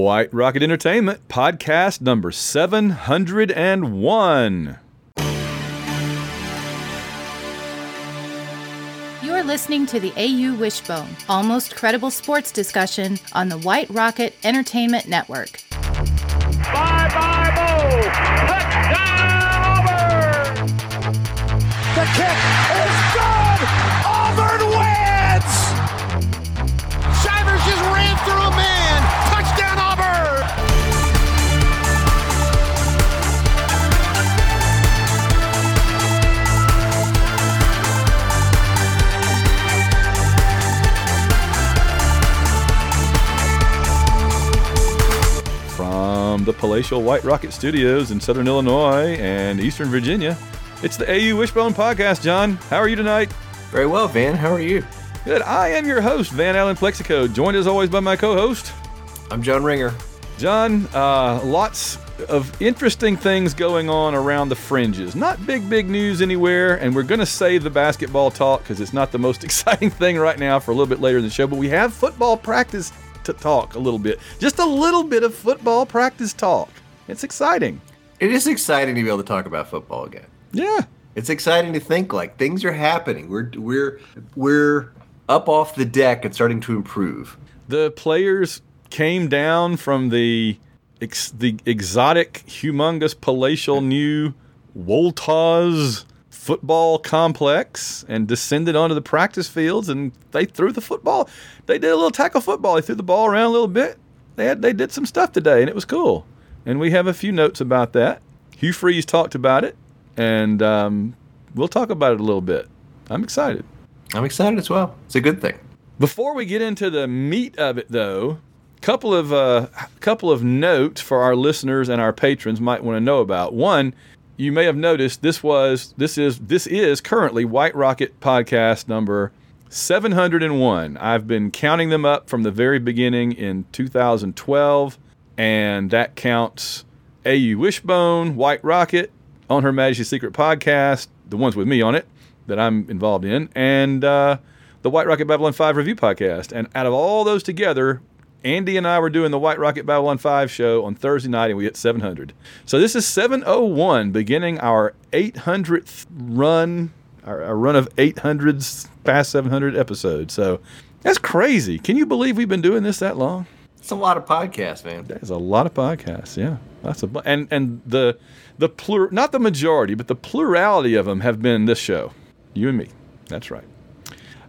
White Rocket Entertainment, podcast number 701. You're listening to the AU Wishbone, almost credible sports discussion on the White Rocket Entertainment Network. Bye bye, Bo! Touchdown, From the palatial White Rocket Studios in Southern Illinois and Eastern Virginia, it's the AU Wishbone Podcast. John, how are you tonight? Very well, Van. How are you? Good. I am your host, Van Allen Plexico, joined as always by my co host, I'm John Ringer. John. Uh, lots of interesting things going on around the fringes. Not big, big news anywhere, and we're going to save the basketball talk because it's not the most exciting thing right now for a little bit later in the show, but we have football practice to talk a little bit. Just a little bit of football practice talk. It's exciting. It is exciting to be able to talk about football again. Yeah. It's exciting to think like things are happening. We're we're we're up off the deck and starting to improve. The players came down from the ex- the exotic, humongous, palatial new Woltosz football complex and descended onto the practice fields and they threw the football. They did a little tackle football. They threw the ball around a little bit. They had they did some stuff today and it was cool. And we have a few notes about that. Hugh Freeze talked about it and um, we'll talk about it a little bit. I'm excited. I'm excited as well. It's a good thing. Before we get into the meat of it, though, couple of uh, couple of notes for our listeners and our patrons might want to know about. One, you may have noticed this was this is this is currently White Rocket podcast number 701. I've been counting them up from the very beginning in 2012, and that counts AU Wishbone, White Rocket, On Her Majesty's Secret podcast, the ones with me on it that I'm involved in, and uh, the White Rocket Babylon 5 review podcast. And out of all those together, Andy and I were doing the White Rocket Babylon 5 show on Thursday night, and we hit 700. So this is 701, beginning our 800th run, our, our run of 800s past 700 episodes. So that's crazy. Can you believe we've been doing this that long? It's a lot of podcasts, man. There's a lot of podcasts. Yeah, that's a and and the the plur not the majority, but the plurality of them have been this show, you and me. That's right.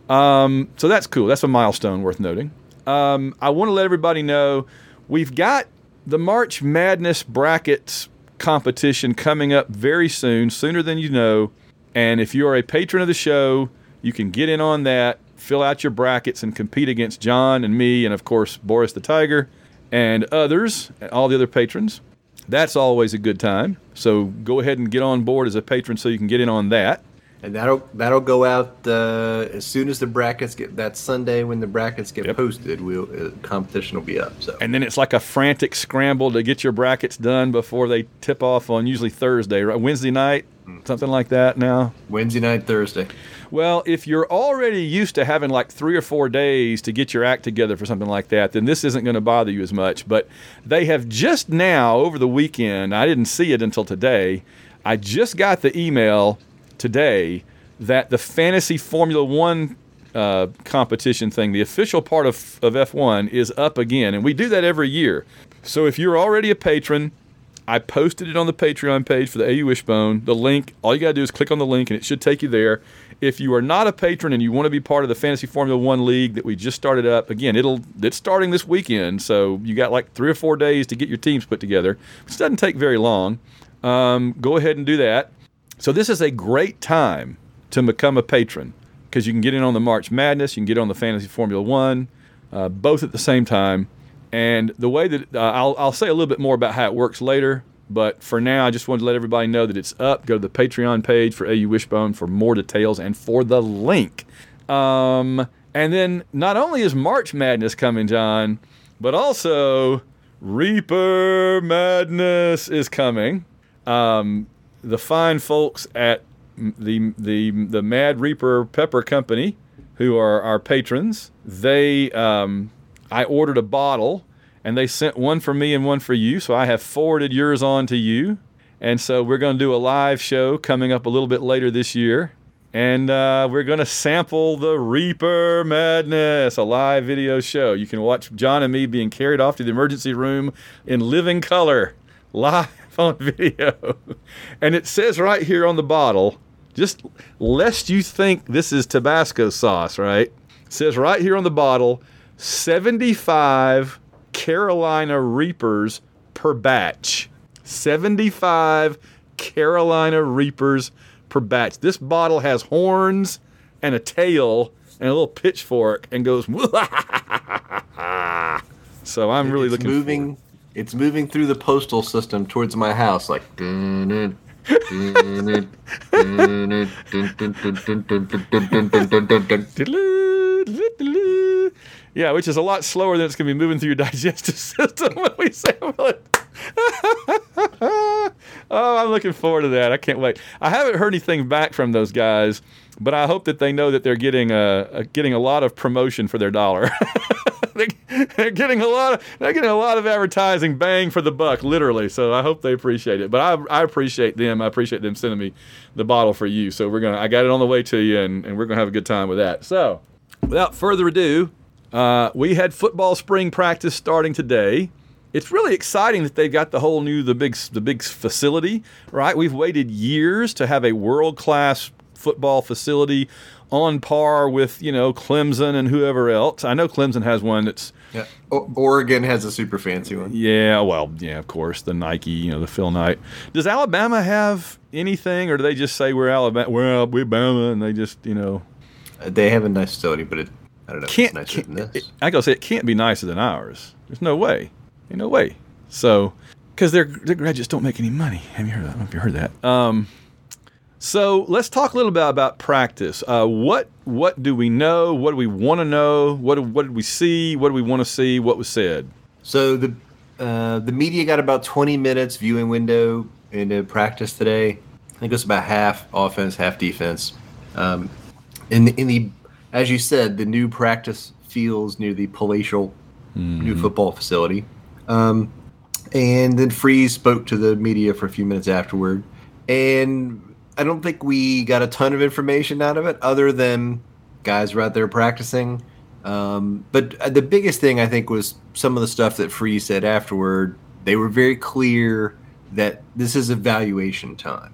Um, so that's cool. That's a milestone worth noting. Um, I want to let everybody know we've got the March Madness brackets competition coming up very soon, sooner than you know. And if you are a patron of the show, you can get in on that, fill out your brackets, and compete against John and me, and of course Boris the Tiger and others, and all the other patrons. That's always a good time. So go ahead and get on board as a patron so you can get in on that. And that'll that'll go out uh, as soon as the brackets get that Sunday when the brackets get Yep. posted. We'll uh, competition will be up. So And then it's like a frantic scramble to get your brackets done before they tip off on usually Thursday, right? Wednesday night, something like that now. Wednesday night, Thursday. Well, if you're already used to having like three or four days to get your act together for something like that, then this isn't going to bother you as much. But they have just now, over the weekend, I didn't see it until today. I just got the email today that the Fantasy Formula One uh, competition thing, the official part of, of F1, is up again. And we do that every year. So if you're already a patron, I posted it on the Patreon page for the AU Wishbone. The link, all you got to do is click on the link and it should take you there. If you are not a patron and you want to be part of the Fantasy Formula One League that we just started up, again, it'll it's starting this weekend, so you got like three or four days to get your teams put together, which doesn't take very long. Um, go ahead and do that. So this is a great time to become a patron because you can get in on the March Madness, you can get on the Fantasy Formula One, uh, both at the same time. And the way that uh, I'll, I'll say a little bit more about how it works later, but for now, I just wanted to let everybody know that it's up. Go to the Patreon page for AU Wishbone for more details and for the link. Um, and then not only is March Madness coming, John, but also Reaper Madness is coming. Um, the fine folks at the the the Mad Reaper Pepper Company, who are our patrons, they um, I ordered a bottle, and they sent one for me and one for you. So I have forwarded yours on to you. And so we're going to do a live show coming up a little bit later this year. And uh, we're going to sample the Reaper Madness, a live video show. You can watch John and me being carried off to the emergency room in living color, live on video. And it says right here on the bottle, just lest you think this is Tabasco sauce, right? It says right here on the bottle 75 Carolina Reapers per batch. 75 Carolina Reapers per batch. This bottle has horns and a tail and a little pitchfork and goes. so I'm really it's looking moving. It's moving through the postal system towards my house, like. Yeah, which is a lot slower than it's going to be moving through your digestive system when we sample it. oh, I'm looking forward to that. I can't wait. I haven't heard anything back from those guys, but I hope that they know that they're getting a, a getting a lot of promotion for their dollar. They- they're getting a lot of they're getting a lot of advertising bang for the buck, literally. So I hope they appreciate it. But I, I appreciate them. I appreciate them sending me the bottle for you. So we're gonna I got it on the way to you, and, and we're gonna have a good time with that. So without further ado, uh, we had football spring practice starting today. It's really exciting that they've got the whole new the big the big facility, right? We've waited years to have a world class football facility on par with you know Clemson and whoever else. I know Clemson has one that's Yeah. O- Oregon has a super fancy one. yeah, well, yeah, of course, the Nike, you know, the Phil Knight. Does Alabama have anything, or do they just say we're Alabama, we're Alabama, and they just you know Uh, They have a nice facility, but it, I don't know. if can't, it's nicer can't than this. it- I gotta say it can't be nicer than ours. There's no way. Ain't no way. So, because their their graduates don't make any money. Have you heard that? I don't know if you heard that. Um, so let's talk a little bit about practice. Uh, what what do we know? What do we want to know? What what did we see? What do we want to see? What was said? So the uh, the media got about 20 minutes viewing window into practice today. I think it was about half offense, half defense. Um, in the, in the as you said, the new practice fields near the palatial new football facility. Um, and then Freeze spoke to the media for a few minutes afterward. And I don't think we got a ton of information out of it other than guys were out there practicing. Um, but uh, the biggest thing I think was some of the stuff that Freeze said afterward. They were very clear that this is evaluation time.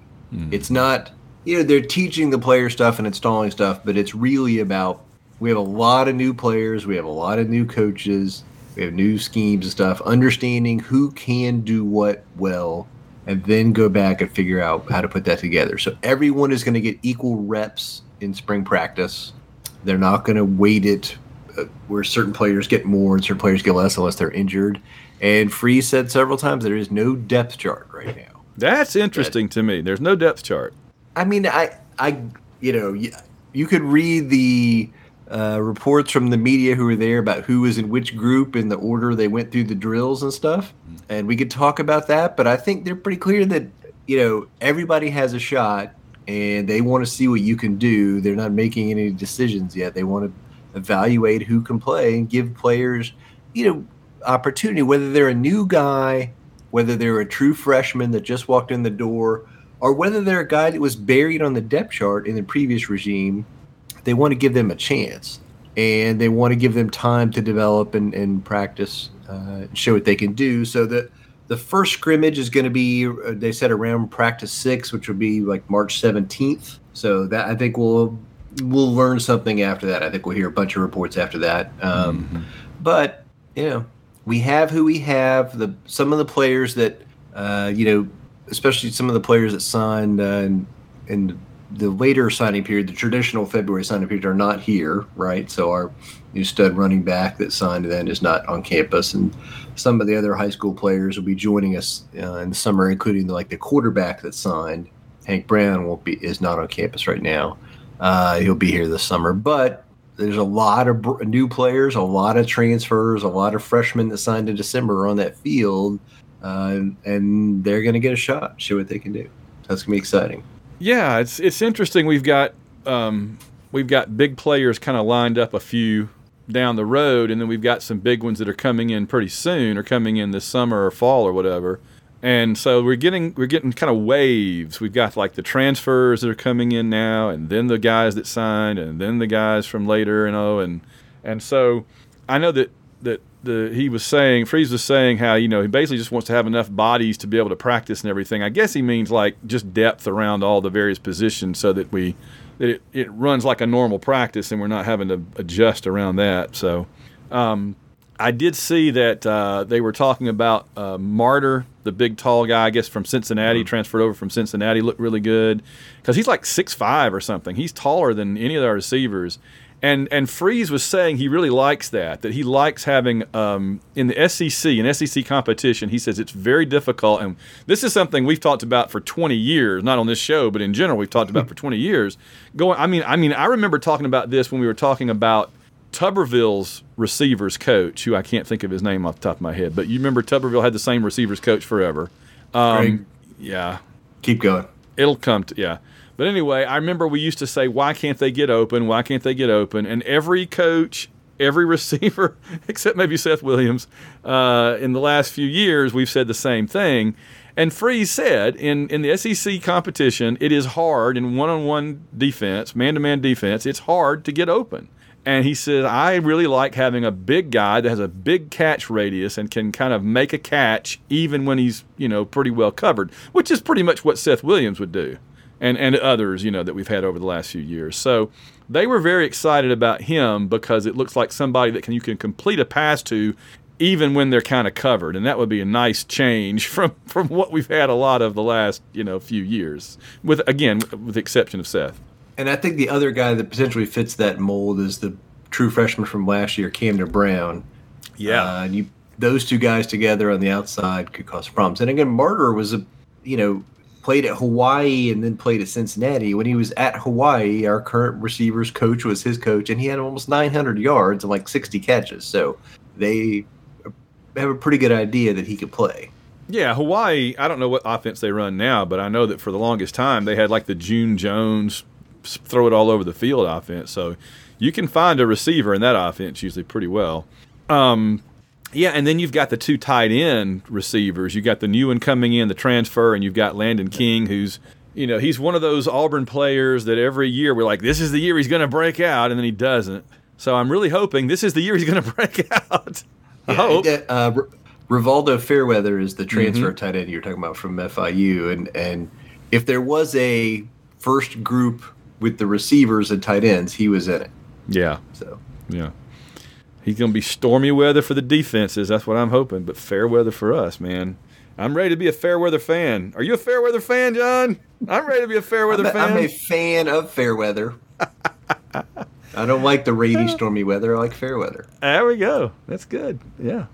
It's not, you know, they're teaching the player stuff and installing stuff, but it's really about we have a lot of new players, we have a lot of new coaches, we have new schemes and stuff, understanding who can do what well, and then go back and figure out how to put that together. So everyone is going to get equal reps in spring practice. They're not going to weight it uh, where certain players get more and certain players get less unless they're injured. And Freeze said several times there is no depth chart right now. That's interesting to me. There's no depth chart. I mean, I, I, you know, you, you could read the uh, reports from the media who were there about who was in which group and the order they went through the drills and stuff, and we could talk about that. But I think they're pretty clear that you know everybody has a shot, and they want to see what you can do. They're not making any decisions yet. They want to evaluate who can play and give players, you know, opportunity. Whether they're a new guy, whether they're a true freshman that just walked in the door or whether they're a guy that was buried on the depth chart in the previous regime, they want to give them a chance and they want to give them time to develop and, and practice, uh, show what they can do. So the the first scrimmage is going to be, uh, they said around practice six, which will be like March seventeenth. So that I think we'll we'll learn something after that. I think we'll hear a bunch of reports after that. Um, But you know, we have who we have. The some of the players that uh, you know, especially some of the players that signed uh, in, in the later signing period, the traditional February signing period, are not here, right? So our new stud running back that signed then is not on campus, and some of the other high school players will be joining us uh, in the summer, including the, like the quarterback that signed. Hank Brown won't be is not on campus right now. Uh, he'll be here this summer, but there's a lot of br- new players, a lot of transfers, a lot of freshmen that signed in December on that field, uh, and they're going to get a shot, show what they can do. That's going to be exciting. Yeah, it's it's interesting. We've got um, we've got big players kind of lined up a few down the road, and then we've got some big ones that are coming in pretty soon, or coming in this summer or fall or whatever. And so we're getting we're getting kind of waves. We've got like the transfers that are coming in now, and then the guys that signed, and then the guys from later, you know, and and so I know that that the he was saying Freeze was saying how you know he basically just wants to have enough bodies to be able to practice and everything. I guess he means like just depth around all the various positions so that we that it, it runs like a normal practice and we're not having to adjust around that. So um, I did see that uh, they were talking about uh, Mardner, the big tall guy, I guess from Cincinnati, transferred over from Cincinnati, looked really good because he's like six five or something. He's taller than any of our receivers. And and Freeze was saying he really likes that. That he likes having um, in the SEC an SEC competition. He says it's very difficult, and this is something we've talked about for 20 years, not on this show, but in general we've talked about for 20 years. Going, I mean, I mean, I remember talking about this when we were talking about Tuberville's receivers coach, who I can't think of his name off the top of my head, but you remember Tuberville had the same receivers coach forever. Um, yeah, Keep going. it'll come to yeah. But anyway, I remember we used to say, why can't they get open? Why can't they get open? And every coach, every receiver, except maybe Seth Williams, uh, in the last few years, we've said the same thing. And Freeze said in, in the SEC competition, it is hard in one on one defense, man to man defense, it's hard to get open. And he said, I really like having a big guy that has a big catch radius and can kind of make a catch even when he's, you know, pretty well covered, which is pretty much what Seth Williams would do and, and others, you know, that we've had over the last few years. So they were very excited about him because it looks like somebody that can you can complete a pass to even when they're kind of covered. And that would be a nice change from, from what we've had a lot of the last, you know, few years. With again, with the exception of Seth. And I think the other guy that potentially fits that mold is the true freshman from last year, Camden Brown. Uh, and you those two guys together on the outside could cause problems. And again, Mardner was a you know played at Hawaii and then played at Cincinnati. When he was at Hawaii, our current receivers coach was his coach, and he had almost 900 yards and like 60 catches. So they have a pretty good idea that he could play. Yeah, Hawaii, I don't know what offense they run now, but I know that for the longest time they had like the June Jones throw it all over the field offense. So you can find a receiver in that offense usually pretty well. Um, yeah, and then you've got the two tight end receivers. You've got the new one coming in, the transfer, and you've got Landon King, who's you know he's one of those Auburn players that every year we're like, this is the year he's going to break out, and then he doesn't. So I'm really hoping this is the year he's going to break out. I hope. Uh, Rivaldo Fairweather is the transfer tight end you're talking about from FIU, and and if there was a first group with the receivers and tight ends, he was in it. Yeah. So Yeah. He's going to be stormy weather for the defenses. That's what I'm hoping, but fair weather for us, man. I'm ready to be a fair weather fan. Are you a fair weather fan, John? I'm ready to be a fair weather fan. I'm a fan of fair weather. I don't like the rainy, stormy weather. I like fair weather. There we go. That's good. Yeah.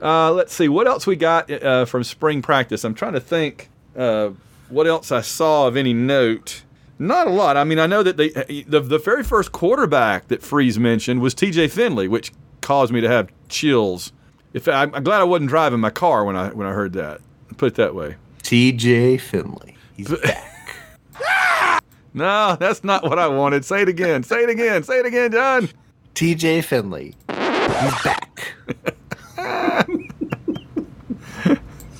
Uh, let's see what else we got uh, from spring practice. I'm trying to think uh, what else I saw of any note. Not a lot. I mean, I know that they the, the very first quarterback that Freeze mentioned was T.J. Finley, which caused me to have chills. If I'm, I'm glad I wasn't driving my car when I when I heard that. Put it that way. T.J. Finley. He's back. No, that's not what I wanted. Say it again. Say it again. Say it again, John. T.J. Finley. He's back.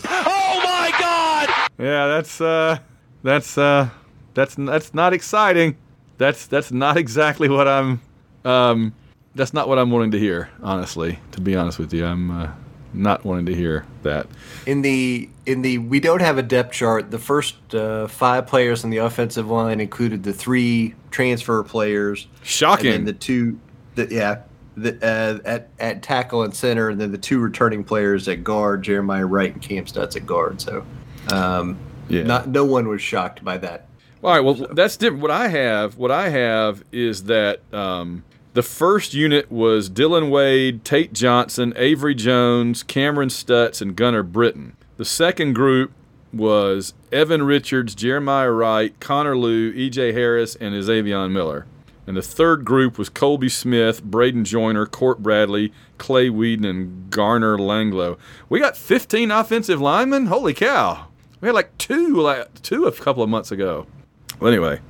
Oh my God! Yeah, that's uh, that's uh, that's that's not exciting. That's that's not exactly what I'm. Um, that's not what I'm wanting to hear. Honestly, to be honest with you, I'm uh, not wanting to hear that. In the in the we don't have a depth chart. The first uh, five players on the offensive line included the three transfer players, Shocking. and then the two, the, yeah, the, uh, at at tackle and center, and then the two returning players at guard, Jeremiah Wright and Cam Stutts at guard. So, um, Yeah. not no one was shocked by that. All right. Well, that's different. What I have, what I have is that um, the first unit was Dylan Wade, Tate Johnson, Avery Jones, Cameron Stutts, and Gunnar Britton. The second group was Evan Richards, Jeremiah Wright, Connor Lew, E.J. Harris, and Xavion Miller. And the third group was Colby Smith, Braden Joyner, Court Bradley, Clay Whedon, and Garner Langlo. We got 15 offensive linemen. Holy cow! We had like two, like two a couple of months ago. Well, anyway,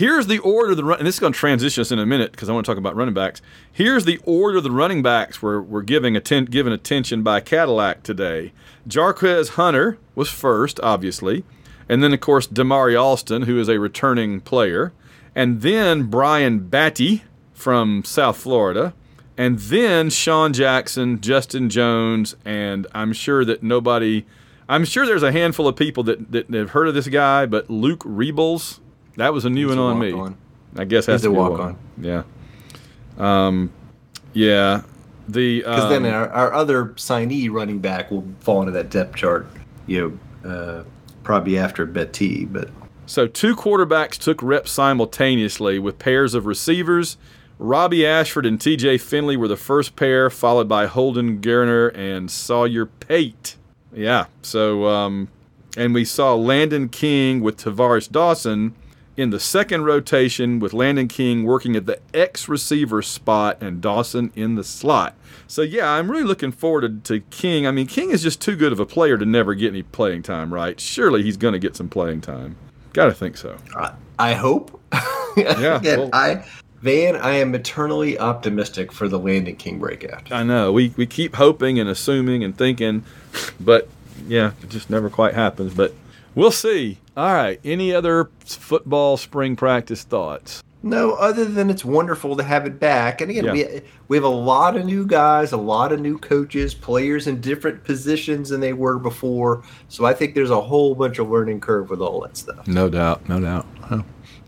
Here's the order of the run, and this is going to transition us in a minute because I want to talk about running backs. Here's the order of the running backs we're, we're giving atten- given attention by Cadillac today. Jarquez Hunter was first, obviously, and then of course Damari Alston, who is a returning player, and then Brian Battie from South Florida, and then Sean Jackson, Justin Jones, and I'm sure that nobody. I'm sure there's a handful of people that, that have heard of this guy, but Luke Rebels, that was a new He's one a on me. walk-on. I guess that's a walk on. Yeah. Um, yeah. The Because um, then our, our other signee running back will fall into that depth chart. You know, uh, probably after Battie, but So two quarterbacks took reps simultaneously with pairs of receivers. Robbie Ashford and T.J. Finley were the first pair, followed by Holden Geriner and Sawyer Pate. Yeah. So, um, and we saw Landon King with Tavares Dawson in the second rotation, with Landon King working at the X receiver spot and Dawson in the slot. So yeah, I'm really looking forward to, to King. I mean, King is just too good of a player to never get any playing time, right? Surely he's going to get some playing time. Got to think so. I, I hope. Yeah, well- I Van, I am eternally optimistic for the Landon King breakout. I know we we keep hoping and assuming and thinking, but yeah, it just never quite happens. But we'll see. All right. Any other football spring practice thoughts? No, other than it's wonderful to have it back. And again, Yeah. we we have a lot of new guys, a lot of new coaches, players in different positions than they were before. So I think there's a whole bunch of learning curve with all that stuff. No doubt, no doubt.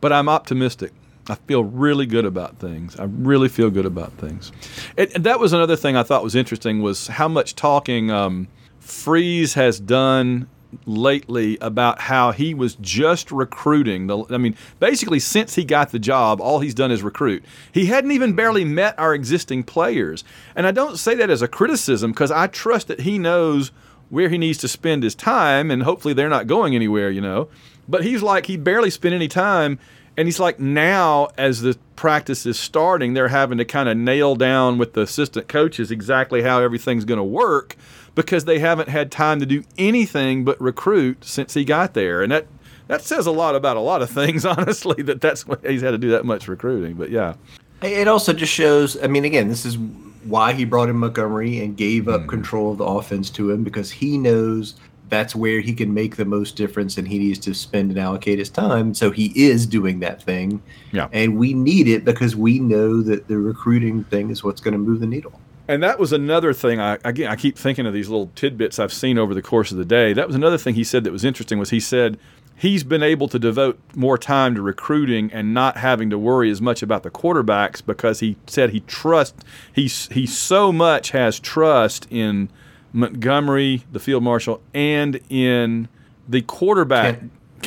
But I'm optimistic. I feel really good about things. I really feel good about things. And, and that was another thing I thought was interesting was how much talking um, Freeze has done lately about how he was just recruiting. The, I mean, basically, since he got the job, all he's done is recruit. He hadn't even barely met our existing players. And I don't say that as a criticism because I trust that he knows where he needs to spend his time, and hopefully they're not going anywhere, you know. But he's like, he barely spent any time. And he's like, now as the practice is starting, they're having to kind of nail down with the assistant coaches exactly how everything's going to work because they haven't had time to do anything but recruit since he got there. And that, that says a lot about a lot of things, honestly, that that's why he's had to do that much recruiting. But yeah. It also just shows. I mean, again, this is why he brought in Montgomery and gave up hmm. control of the offense to him because he knows that's where he can make the most difference and he needs to spend and allocate his time. So he is doing that thing. Yeah. And we need it because we know that the recruiting thing is what's going to move the needle. And that was another thing. I again, I keep thinking of these little tidbits I've seen over the course of the day. That was another thing he said that was interesting. Was he said he's been able to devote more time to recruiting and not having to worry as much about the quarterbacks because he said he trust he's he so much has trust in Montgomery, the field marshal, and in the quarterback.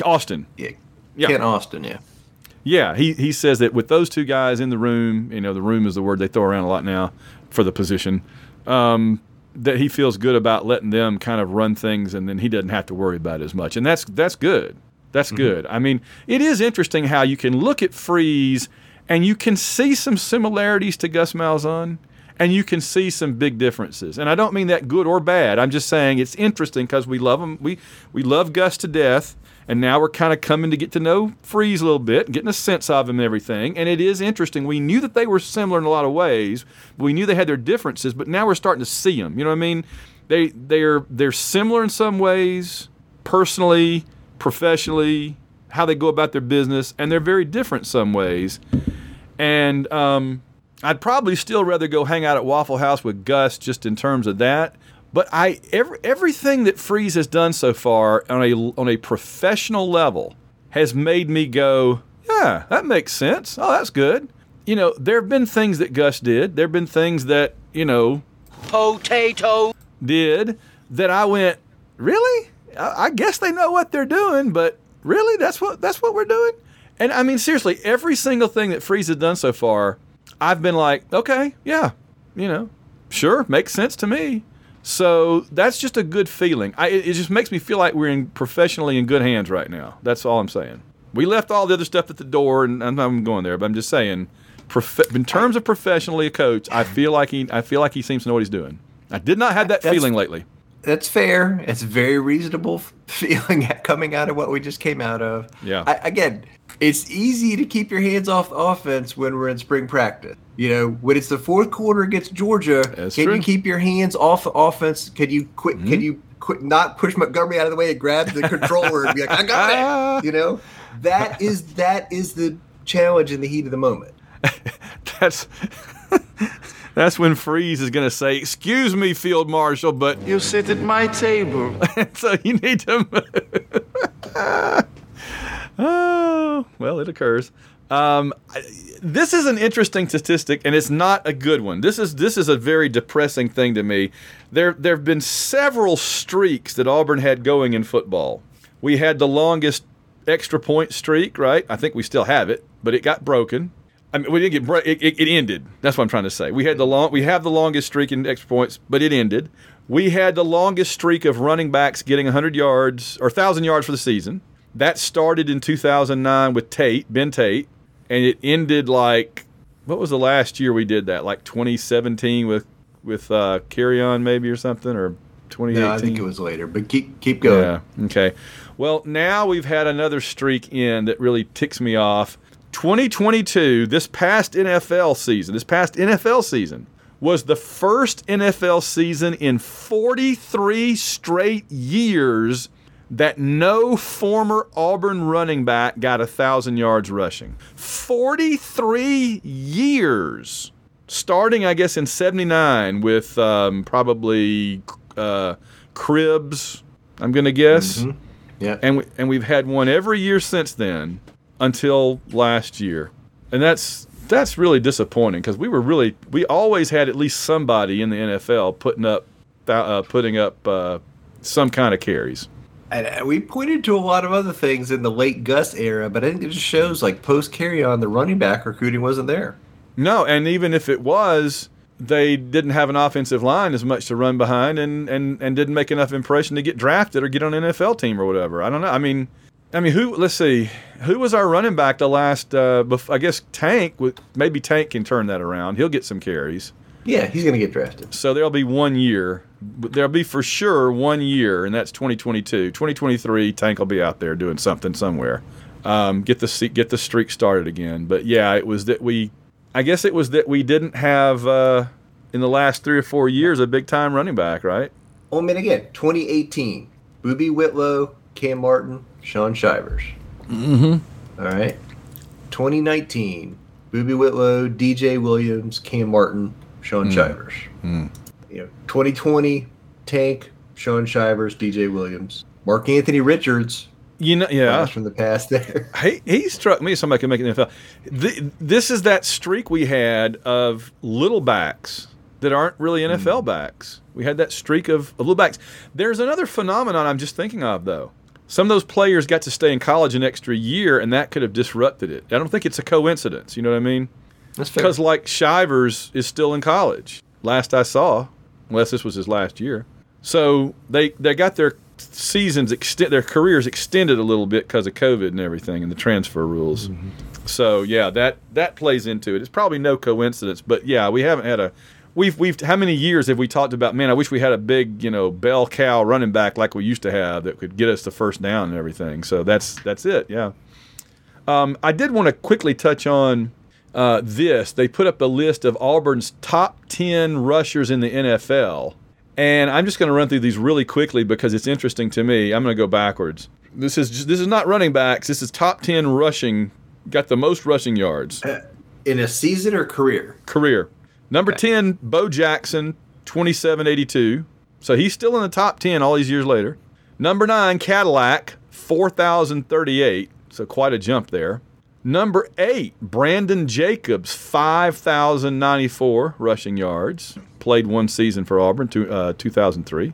Austin. Yeah. Yeah. Kent Austin, yeah. Yeah, he, he says that with those two guys in the room, you know, the room is the word they throw around a lot now for the position, um, that he feels good about letting them kind of run things and then he doesn't have to worry about it as much. And that's that's good. That's good. I mean, it is interesting how you can look at Freeze and you can see some similarities to Gus Malzahn and you can see some big differences. And I don't mean that good or bad. I'm just saying it's interesting because we love him. We we love Gus to death, and now we're kind of coming to get to know Freeze a little bit, getting a sense of him and everything. And it is interesting. We knew that they were similar in a lot of ways, but we knew they had their differences. But now we're starting to see them. You know what I mean? They they're they're similar in some ways, personally, professionally, how they go about their business, and they're very different some ways. And um, I'd probably still rather go hang out at Waffle House with Gus just in terms of that. But I every, everything that Freeze has done so far on a on a professional level has made me go, yeah, that makes sense. Oh, that's good. You know, there have been things that Gus did. There have been things that you know Potato. did that I went, really? I, I guess they know what they're doing, but really, that's what that's what we're doing. And I mean, seriously, every single thing that Freeze has done so far, I've been like, okay, yeah, you know, sure, makes sense to me. So that's just a good feeling. I, it just makes me feel like we're in professionally in good hands right now. That's all I'm saying. We left all the other stuff at the door, and I'm not going there. But I'm just saying, prof- in terms of professionally a coach, I feel like he, I feel like he seems to know what he's doing. I did not have that That's- feeling lately. That's fair. It's very reasonable feeling coming out of what we just came out of. Yeah. I, again, it's easy to keep your hands off the offense when we're in spring practice. You know, when it's the fourth quarter against Georgia, That's can true. Mm-hmm. you keep your hands off the offense? Can you quit? Can you quit? Not push Montgomery out of the way and grab the controller and be like, "I got it." You know, that is that is the challenge in the heat of the moment. That's that's when Freeze is going to say, "Excuse me, Field Marshal, but You sit at my table. so you need to." Oh, well, it occurs. Um, I- this is an interesting statistic, and it's not a good one. This is this is a very depressing thing to me. There there have been several streaks that Auburn had going in football. We had the longest extra point streak, right? I think we still have it, but it got broken. I mean, we didn't get bro- it, it, it ended. That's what I'm trying to say. We had the long we have the longest streak in extra points, but it ended. We had the longest streak of running backs getting 100 yards or 1,000 yards for the season. That started in 2009 with Tate, Ben Tate, and it ended like what was the last year we did that? Like 2017 with with uh, Kerryon maybe or something or 2018. No, I think it was later, but keep keep going. Yeah. Okay. Well, now we've had another streak in that really ticks me off. 2022, this past NFL season, this past NFL season was the first NFL season in 43 straight years that no former Auburn running back got a thousand yards rushing. 43 years. Starting, I guess, in 79 with um, probably uh, Cribbs, I'm going to guess. Yeah. And, we, and we've had one every year since then until last year. And that's that's really disappointing because we were really we always had at least somebody in the NFL putting up uh, putting up uh, some kind of carries. And uh, we pointed to a lot of other things in the late Gus era, but I think it just shows like post Kerryon, the running back recruiting wasn't there. No, and even if it was, they didn't have an offensive line as much to run behind, and and and didn't make enough impression to get drafted or get on an NFL team or whatever. I don't know. I mean, I mean, who? Let's see, who was our running back the last? Uh, bef- I guess Tank. Maybe Tank can turn that around. He'll get some carries. Yeah, he's going to get drafted. So there'll be one year. There'll be for sure one year, and that's 2022. 2023, Tank will be out there doing something somewhere. Um, get the get the streak started again. But yeah, it was that we. I guess it was that we didn't have uh, in the last three or four years a big time running back, right? Well, I mean, again, 2018, Boobee Whitlow, Cam Martin, Shaun Shivers. Mm-hmm. All right. 2019, Boobee Whitlow, DJ Williams, Cam Martin, Shaun hmm. Shivers. Hmm. You know, 2020, Tank, Shaun Shivers, DJ Williams, Mark Anthony Richards. You know, yeah. from the past there. he, he struck me as somebody can make an NFL. Th this is that streak we had of little backs that aren't really NFL hmm. backs. We had that streak of, of little backs. There's another phenomenon I'm just thinking of, though. Some of those players got to stay in college an extra year, and that could have disrupted it. I don't think it's a coincidence. You know what I mean? That's fair. Because like Shivers is still in college. Last I saw, unless this was his last year. So they they got their seasons extend their careers extended a little bit because of COVID and everything and the transfer rules. So yeah, that that plays into it. It's probably no coincidence, but yeah, we haven't had a we've we've how many years have we talked about? Man, I wish we had a big you know bell cow running back like we used to have that could get us the first down and everything. So that's that's it. Yeah. Um, I did want to quickly touch on uh, this. They put up a list of Auburn's top 10 rushers in the NFL. And I'm just going to run through these really quickly because it's interesting to me. I'm going to go backwards. This is just, this is not running backs. This is top 10 rushing. Got the most rushing yards. in a season or career? Career. Number 10, Bo Jackson, 2782. So he's still in the top 10 all these years later. Number 9, Cadillac, 4038. So quite a jump there. Number 8, Brandon Jacobs, 5094 rushing yards. Played one season for Auburn, to, uh, 2003.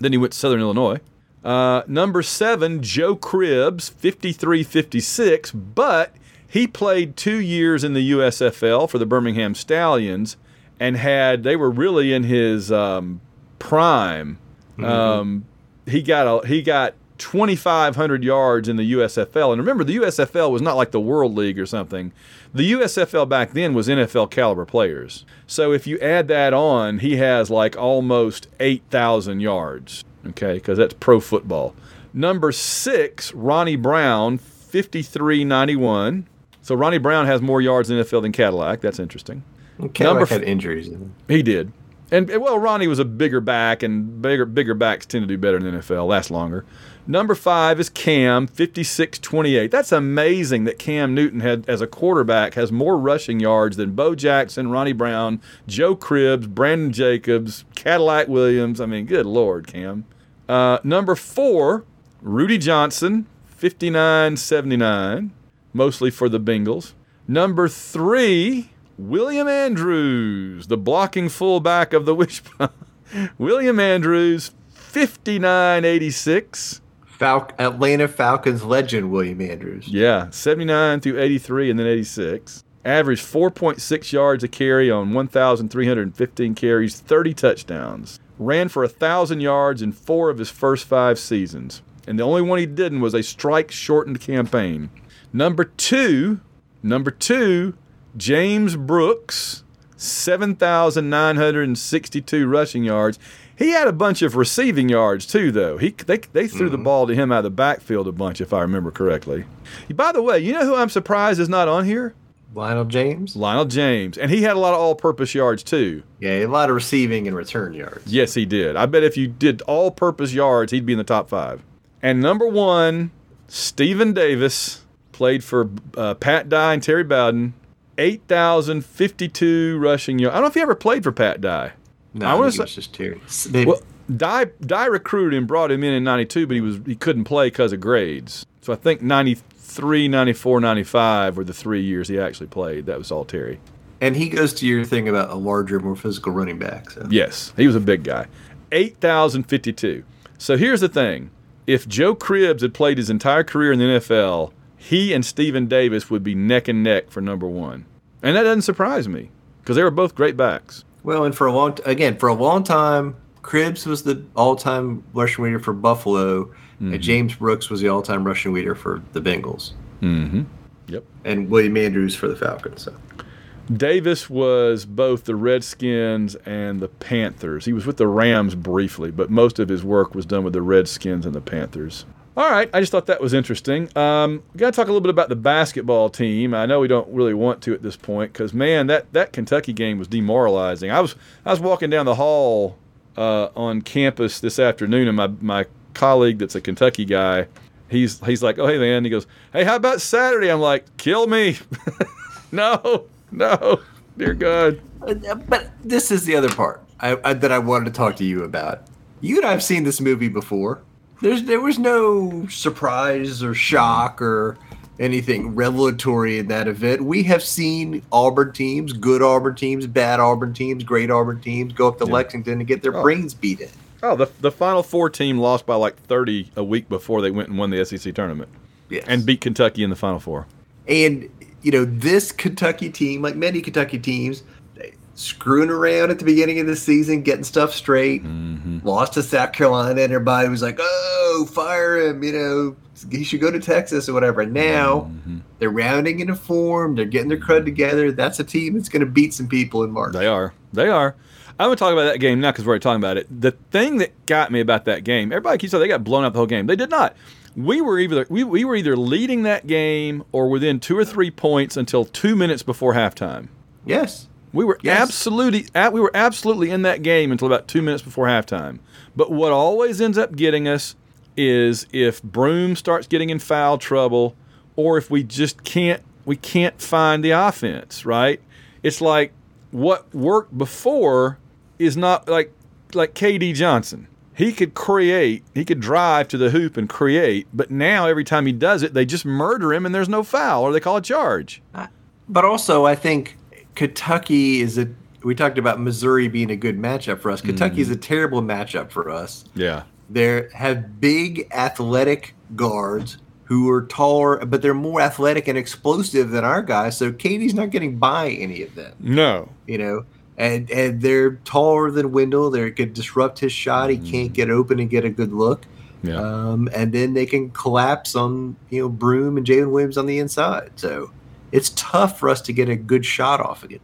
Then he went to Southern Illinois. Uh, number seven, Joe Cribbs, 5356, but he played two years in the USFL for the Birmingham Stallions and had, they were really in his um, prime. Um, he got a, he got 2,500 yards in the USFL. And remember, the USFL was not like the World League or something. The USFL back then was NFL caliber players. So if you add that on, he has like almost 8,000 yards. Okay, because that's pro football. Number six, Ronnie Brown, 53.91. So Ronnie Brown has more yards in the NFL than Cadillac. That's interesting. Cadillac Number had injuries. He did. And and, well, Ronnie was a bigger back, and bigger bigger backs tend to do better in the NFL, last longer. Number five is Cam, 56-28. That's amazing that Cam Newton had, as a quarterback, has more rushing yards than Bo Jackson, Ronnie Brown, Joe Cribbs, Brandon Jacobs, Cadillac Williams. I mean, good lord, Cam. Uh, number four, Rudi Johnson, 59-79, mostly for the Bengals. Number three, William Andrews, the blocking fullback of the Wishbone. William Andrews, 59-86. Fal- Atlanta Falcons legend William Andrews. Yeah, 79 through 83 and then 86. Averaged 4.6 yards a carry on 1,315 carries, 30 touchdowns. Ran for 1,000 yards in four of his first five seasons. And the only one he didn't was a strike shortened campaign. Number two, number two, James Brooks, 7,962 rushing yards. He had a bunch of receiving yards too, though. He they, they threw the ball to him out of the backfield a bunch, if I remember correctly. By the way, you know who I'm surprised is not on here? Lionel James. Lionel James, and he had a lot of all-purpose yards too. Yeah, a lot of receiving and return yards. Yes, he did. I bet if you did all-purpose yards, he'd be in the top five. And number one, Stephen Davis played for uh, Pat Dye and Terry Bowden. 8,052 rushing yards. I don't know if he ever played for Pat Dye. No, I I, wanna say- was just Terry. They, Well, Dye, Dye recruited him, brought him in in 92, but he was he couldn't play because of grades. So I think 93, 94, 95 were the three years he actually played. That was all Terry. and he goes to your thing about a larger, more physical running back. So. Yes, he was a big guy. 8,052. So here's the thing. If Joe Cribbs had played his entire career in the NFL, he and Stephen Davis would be neck and neck for number one. And that doesn't surprise me because they were both great backs. Well, and for a long, t- again, for a long time, Cribbs was the all-time rushing leader for Buffalo, and James Brooks was the all-time rushing leader for the Bengals, Mm-hmm. Yep. and William Andrews for the Falcons. So. Davis was both the Redskins and the Panthers. He was with the Rams briefly, but most of his work was done with the Redskins and the Panthers. All right, I just thought that was interesting. Um, got to talk a little bit about the basketball team. I know we don't really want to at this point because man, that, that Kentucky game was demoralizing. I was I was walking down the hall uh, on campus this afternoon, and my my colleague that's a Kentucky guy, he's he's like, oh hey man, he goes, hey how about Saturday? I'm like, kill me, no, no, dear God. Uh, But this is the other part I, I, that I wanted to talk to you about. You and I have seen this movie before. There's there was no surprise or shock or anything revelatory in that event. We have seen Auburn teams, good Auburn teams, bad Auburn teams, great Auburn teams go up to Lexington and get their oh. brains beat in. Oh, the the Final Four team lost by like 30 a week before they went and won the SEC tournament Yes. and beat Kentucky in the Final Four. And you know, this Kentucky team, like many Kentucky teams, screwing around at the beginning of the season, getting stuff straight. Mm-hmm. Lost to South Carolina, and everybody was like, "Oh, fire him!" You know, he should go to Texas or whatever. And now mm-hmm. they're rounding into form. They're getting their crud together. That's a team that's going to beat some people in March. They are. They are. I'm going to talk about that game now because we're already talking about it. The thing that got me about that game, everybody keeps saying they got blown out the whole game. They did not. We were either we, we were either leading that game or within two or three points until two minutes before halftime. Yes. We were Yes. absolutely at, we were absolutely in that game until about two minutes before halftime. But what always ends up getting us is if Broome starts getting in foul trouble, or if we just can't we can't find the offense. Right? It's like what worked before is not like like KD Johnson. He could create, he could drive to the hoop and create, but now every time he does it, they just murder him and there's no foul or they call a charge. But also, I think Kentucky is a. We talked about Missouri being a good matchup for us. Kentucky is a terrible matchup for us. Yeah. They have big athletic guards who are taller, but they're more athletic and explosive than our guys. So KD's not getting by any of them, No. you know. And and they're taller than Wendell. They could disrupt his shot. He can't get open and get a good look. Yeah. Um, and then they can collapse on you know Broome and Jalen Williams on the inside. So it's tough for us to get a good shot off again.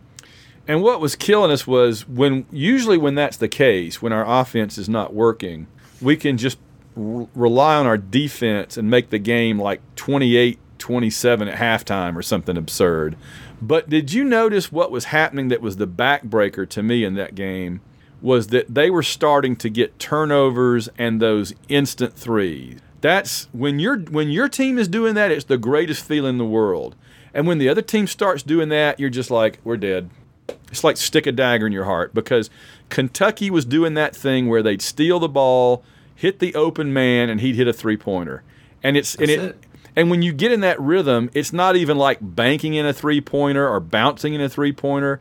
And what was killing us was when usually when that's the case, when our offense is not working, we can just rely on our defense and make the game like 28 27 at halftime or something absurd. But did you notice what was happening that was the backbreaker to me in that game? Was that they were starting to get turnovers and those instant threes. That's when your when your team is doing that, it's the greatest feeling in the world. And when the other team starts doing that, you're just like, we're dead. It's like stick a dagger in your heart because Kentucky was doing that thing where they'd steal the ball, hit the open man, and he'd hit a three pointer. And it's and it, it. and when you get in that rhythm, it's not even like banking in a three pointer or bouncing in a three pointer.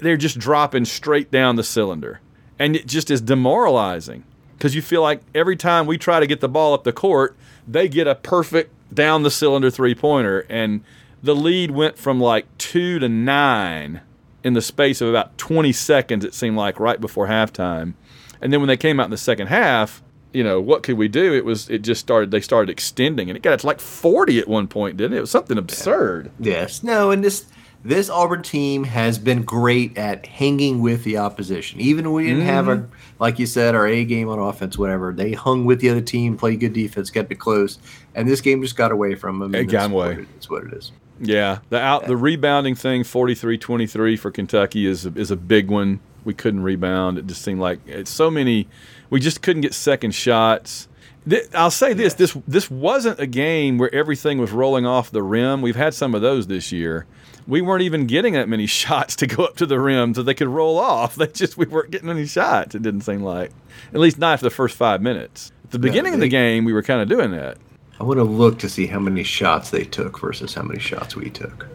They're just dropping straight down the cylinder, and it just is demoralizing because you feel like every time we try to get the ball up the court, they get a perfect down the cylinder three pointer, and the lead went from like two to nine in the space of about 20 seconds. It seemed like right before halftime, and then when they came out in the second half, you know what could we do? It was it just started. They started extending, and it got to like 40 at one point, didn't it? It was something absurd. Yes. No, and this this Auburn team has been great at hanging with the opposition. Even when we didn't have our, mm-hmm. like you said, our A game on offense, whatever. They hung with the other team, played good defense, kept it close, and this game just got away from them. It got away. It's what it is. Yeah, the out the rebounding thing 43-23 for Kentucky is is a big one. We couldn't rebound. It just seemed like it's so many we just couldn't get second shots. I'll say this, this this wasn't a game where everything was rolling off the rim. We've had some of those this year. We weren't even getting that many shots to go up to the rim so they could roll off. They just we weren't getting any shots. It didn't seem like. At least not for the first 5 minutes. At the beginning of the game, we were kind of doing that. I want to look to see how many shots they took versus how many shots we took.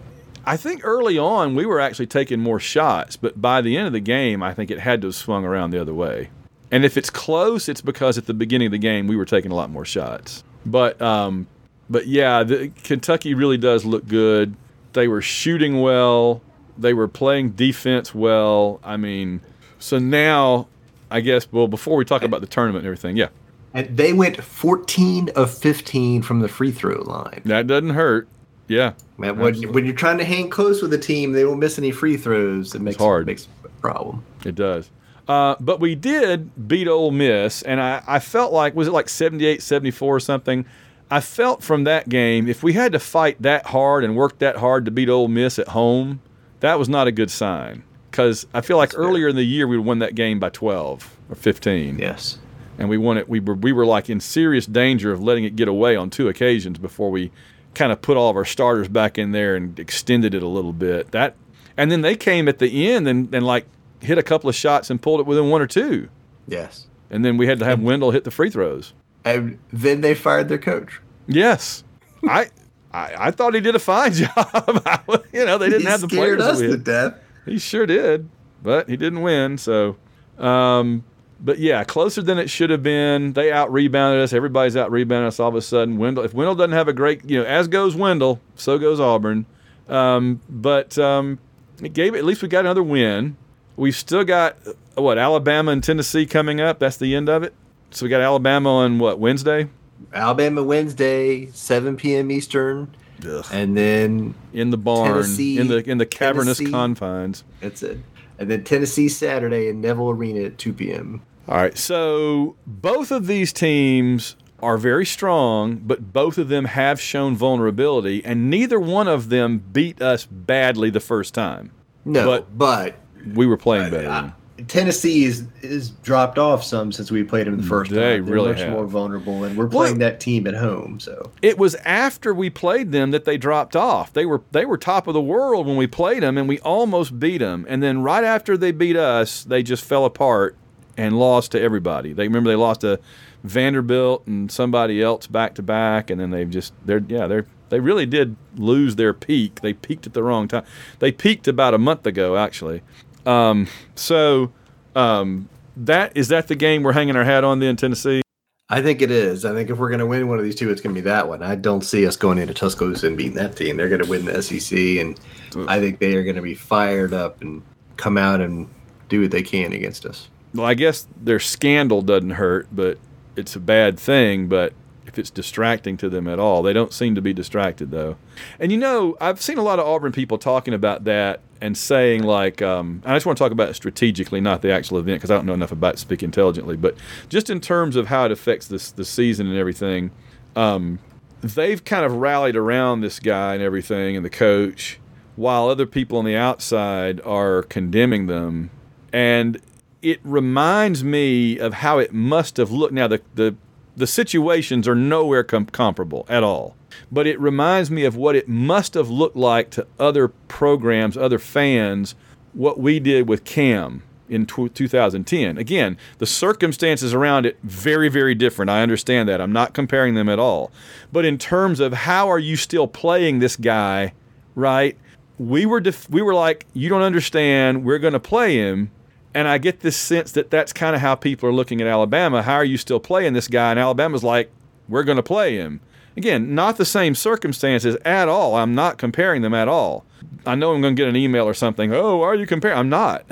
I think early on we were actually taking more shots, but by the end of the game, I think it had to have swung around the other way. And if it's close, it's because at the beginning of the game we were taking a lot more shots. But um, but yeah, the, Kentucky really does look good. They were shooting well. They were playing defense well. I mean, so now I guess well before we talk about the tournament and everything, yeah, And they went 14 of 15 from the free throw line. that doesn't hurt. Yeah, Man, when, when you're trying to hang close with a team, they don't miss any free throws. It makes hard. makes a problem. It does. Uh, but we did beat Ole Miss, and I, I felt like, was it like 78, 74 or something? I felt from that game, if we had to fight that hard and work that hard to beat Ole Miss at home, that was not a good sign. Because I feel like earlier in the year we won that game by 12 or 15. Yes. And we it. We were, we were like in serious danger of letting it get away on two occasions before we kind of put all of our starters back in there and extended it a little bit. That, and then they came at the end and, and like hit a couple of shots and pulled it within one or two. Yes. And then we had to have Wendell hit the free throws. And then they fired their coach. Yes, I, I I thought he did a fine job. you know, they didn't He have the players us to death. He sure did, but he didn't win. So, um, but yeah, closer than it should have been. They out rebounded us. Everybody's out rebounding us all of a sudden. Wendell, if Wendell doesn't have a great, you know, as goes Wendell, so goes Auburn. Um, but um, it gave at least we got another win. We've still got what Alabama and Tennessee coming up. That's the end of it. So we got Alabama on what Wednesday Alabama Wednesday, 7 p.m. Eastern, Ugh. and then in the barn Tennessee- in the in the cavernous Tennessee. confines. that's it. And then Tennessee Saturday in Neville Arena at 2 p.m. All right. So both of these teams are very strong, but both of them have shown vulnerability, and neither one of them beat us badly the first time. No, But- but, We were playing better. Tennessee is is dropped off some since we played them the first They time. They're really much have. more vulnerable, and we're Well- playing that team at home. So It was after we played them that they dropped off. They were they were top of the world when we played them, and we almost beat them. And then right after they beat us, they just fell apart and lost to everybody. They remember they lost to Vanderbilt and somebody else back to back, and then they've just they're yeah they're they really did lose their peak. They peaked at the wrong time. They peaked about a month ago actually. Um, so um, that is that the game we're hanging our hat on then Tennessee. I think it is. I think if we're going to win one of these two, it's going to be that one. I don't see us going into Tuscaloosa and beating that team. They're going to win the SEC, and I think they are going to be fired up and come out and do what they can against us. Well, I guess their scandal doesn't hurt, but it's a bad thing. But if it's distracting to them at all, they don't seem to be distracted though. And you know, I've seen a lot of Auburn people talking about that and saying like, um, I just want to talk about it strategically, not the actual event, because I don't know enough about speak intelligently. But just in terms of how it affects this the season and everything. Um, they've kind of rallied around this guy and everything and the coach while other people on the outside are condemning them and it reminds me of how it must have looked. Now the the, the situations are nowhere com- comparable at all but it reminds me of what it must have looked like to other programs other fans what we did with cam in tw 2010 again the circumstances around it very very different. I understand that. I'm not comparing them at all. But in terms of how are you still playing this guy right? We were def- we were like you don't understand. We're going to play him and i get this sense that that's kind of how people are looking at alabama. How are you still playing this guy? And alabama's like we're going to play him. Again not the same circumstances at all. I'm not comparing them at all. I know i'm going to get an email or something oh are you comparing? I'm not.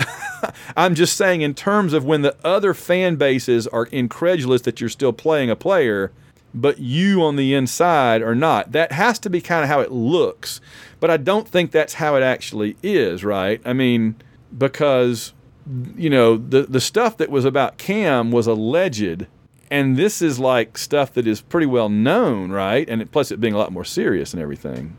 I'm just saying in terms of when the other fan bases are incredulous that you're still playing a player but you on the inside are not. That has to be kind of how it looks, but I don't think that's how it actually is, right? I mean, because you know the the stuff that was about Cam was alleged, and this is like stuff that is pretty well known, right? And it, plus it being a lot more serious and everything.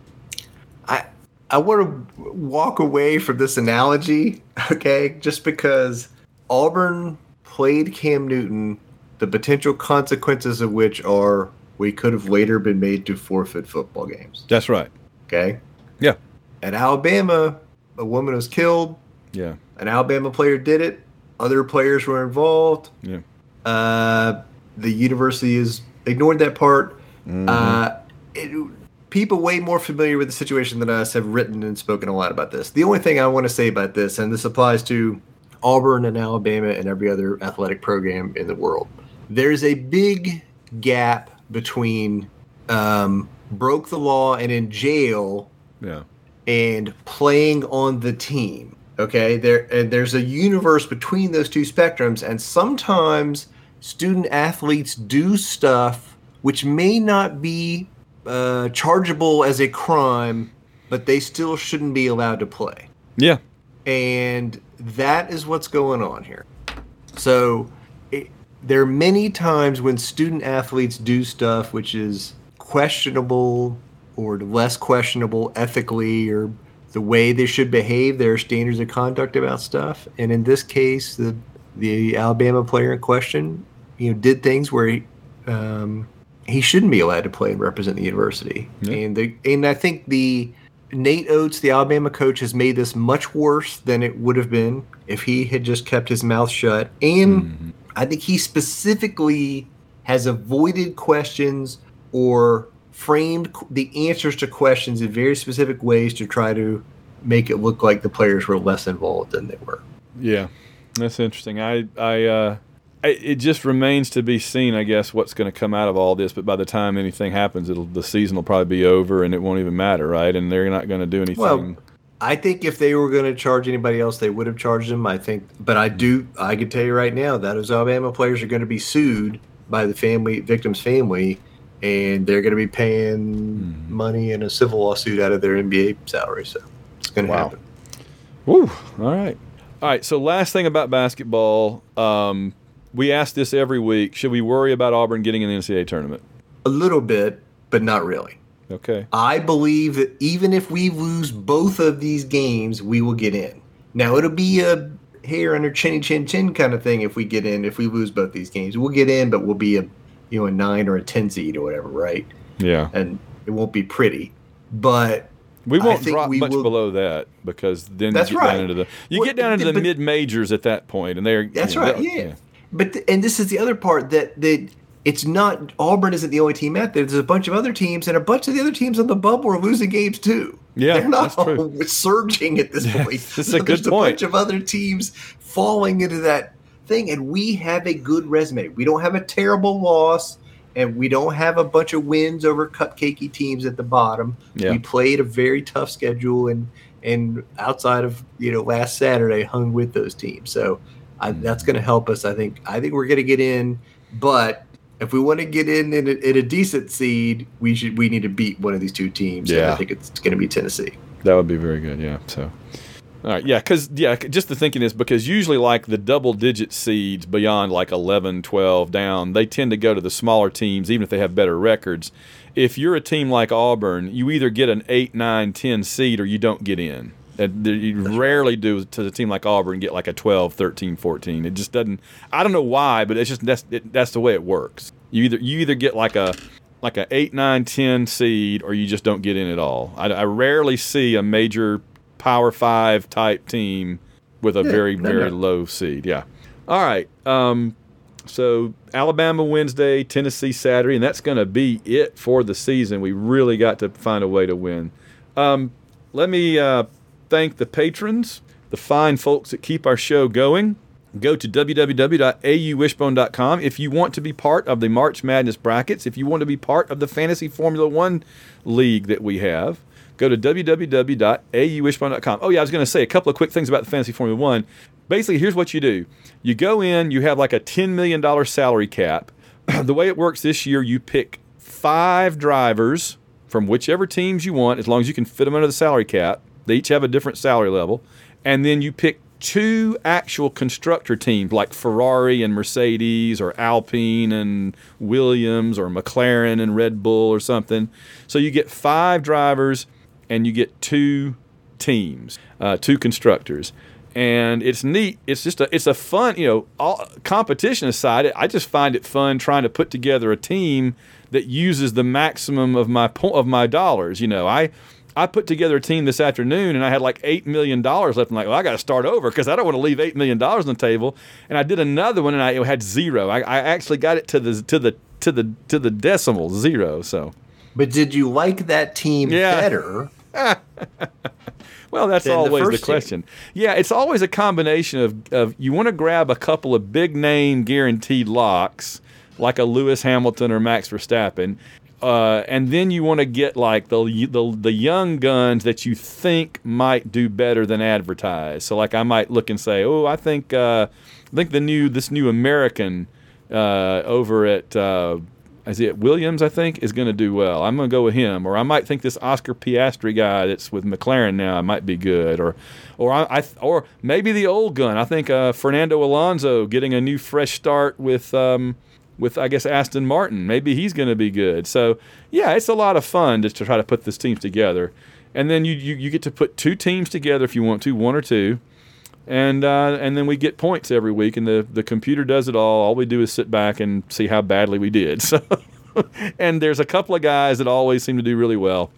I I want to walk away from this analogy, okay? Just because Auburn played Cam Newton, the potential consequences of which are we could have later been made to forfeit football games. That's right. Okay. Yeah. At Alabama, a woman was killed. Yeah. An Alabama player did it. Other players were involved. Yeah. Uh, the university is ignored that part. Mm. Uh, it, people way more familiar with the situation than us have written and spoken a lot about this. The only thing I want to say about this, and this applies to Auburn and Alabama and every other athletic program in the world, there's a big gap between um, broke the law and in jail Yeah. and playing on the team. Okay, there and there's a universe between those two spectrums, and sometimes student athletes do stuff which may not be uh, chargeable as a crime, but they still shouldn't be allowed to play. Yeah. And that is what's going on here. So it, there are many times when student athletes do stuff which is questionable or less questionable ethically or the way they should behave, their standards of conduct about stuff. And in this case, the the Alabama player in question, you know, did things where he um, he shouldn't be allowed to play and represent the university. Yeah. And the and I think the Nate Oats, the Alabama coach, has made this much worse than it would have been if he had just kept his mouth shut. And I think he specifically has avoided questions or framed the answers to questions in very specific ways to try to make it look like the players were less involved than they were. Yeah, that's interesting. I, I, uh, I, it just remains to be seen, I guess, what's going to come out of all this. But by the time anything happens, it'll the season will probably be over, and it won't even matter, right? And they're not going to do anything. Well, I think if they were going to charge anybody else, they would have charged them. I think, but I do. I can tell you right now that those Alabama players are going to be sued by the family victim's family, and they're going to be paying money in a civil lawsuit out of their NBA salary. So it's going to Wow. happen. Woo. All right. All right. So last thing about basketball, um, we ask this every week: Should we worry about Auburn getting in the NCAA tournament? A little bit, but not really. Okay. I believe that even if we lose both of these games, we will get in. Now it'll be a hair under chinny chin chin kind of thing if we get in. If we lose both these games, we'll get in, but we'll be a you know a nine or a ten seed or whatever, right? Yeah. And it won't be pretty, but We won't drop we much will- below that because then That's you get right. down into the you Well, get down into the mid majors at that point, and they're That's you know, right. they'll- Yeah. But th- and this is the other part that that it's not Auburn isn't the only team out there. There's a bunch of other teams, and a bunch of the other teams on the bubble are losing games too. Yeah, they're not that's true. surging at this Yeah, point. this is So a good there's point. a bunch of other teams falling into that thing, and we have a good resume. We don't have a terrible loss. And we don't have a bunch of wins over cupcakey teams at the bottom. Yeah. We played a very tough schedule, and and outside of you know last Saturday, hung with those teams. So I, that's going to help us. I think. I think we're going to get in, but if we want to get in in a, in a decent seed, we should we need to beat one of these two teams. and Yeah. I think it's going to be Tennessee. That would be very good. Yeah. So, All right, yeah, because yeah, just the thinking is because usually like the double digit seeds beyond like 11, 12 down, they tend to go to the smaller teams even if they have better records. If you're a team like Auburn, you either get an 8, 9, 10 seed or you don't get in. And you rarely do to a team like Auburn get like a 12, 13, 14. It just doesn't I don't know why, but it's just that's it, that's the way it works. You either you either get like a like a 8, 9, 10 seed or you just don't get in at all. I, I rarely see a major Power Five type team with a very very low seed. Yeah. All right. Um, so Alabama Wednesday, Tennessee Saturday, and that's going to be it for the season. We really got to find a way to win. Um, let me uh, thank the patrons, the fine folks that keep our show going. Go to www.auwishbone.com if you want to be part of the March Madness brackets, if you want to be part of the Fantasy Formula One League that we have. Go to www.auwishbone.com. Oh, yeah, I was going to say a couple of quick things about the Fantasy Formula One. Basically, here's what you do you go in, you have like a $10 million salary cap. the way it works this year, you pick five drivers from whichever teams you want, as long as you can fit them under the salary cap. They each have a different salary level. And then you pick two actual constructor teams like Ferrari and Mercedes or Alpine and Williams or McLaren and Red Bull or something. So you get five drivers and you get two teams, uh, two constructors. And it's neat. It's just a it's a fun, you know, all, competition aside, I just find it fun trying to put together a team that uses the maximum of my po- of my dollars. You know, I I put together a team this afternoon and I had like eight million dollars left. I'm like, well, I got to start over because I don't want to leave eight million dollars on the table. And I did another one and I had zero. I, I actually got it to the to the to the to the decimal zero. So, But did you like that team Yeah. better? well, that's Than the always the, team. question. Yeah, it's always a combination of of you want to grab a couple of big name guaranteed locks like a Lewis Hamilton or Max Verstappen. Uh, and then you want to get like the, the the young guns that you think might do better than advertised. So like I might look and say, oh, I think uh, I think the new this new American uh, over at is it Williams? I think is going to do well. I'm going to go with him, or I might think this Oscar Piastri guy that's with McLaren now might be good, or or I, I or maybe the old gun. I think uh, Fernando Alonso getting a new fresh start with. Um, with I guess Aston Martin. Maybe he's going to be good. So yeah, it's a lot of fun just to try to put this teams together, and then you, you you get to put two teams together if you want to, one or two, and uh, and then we get points every week, and the the computer does it all. All we do is sit back and see how badly we did. So, and there's a couple of guys that always seem to do really well,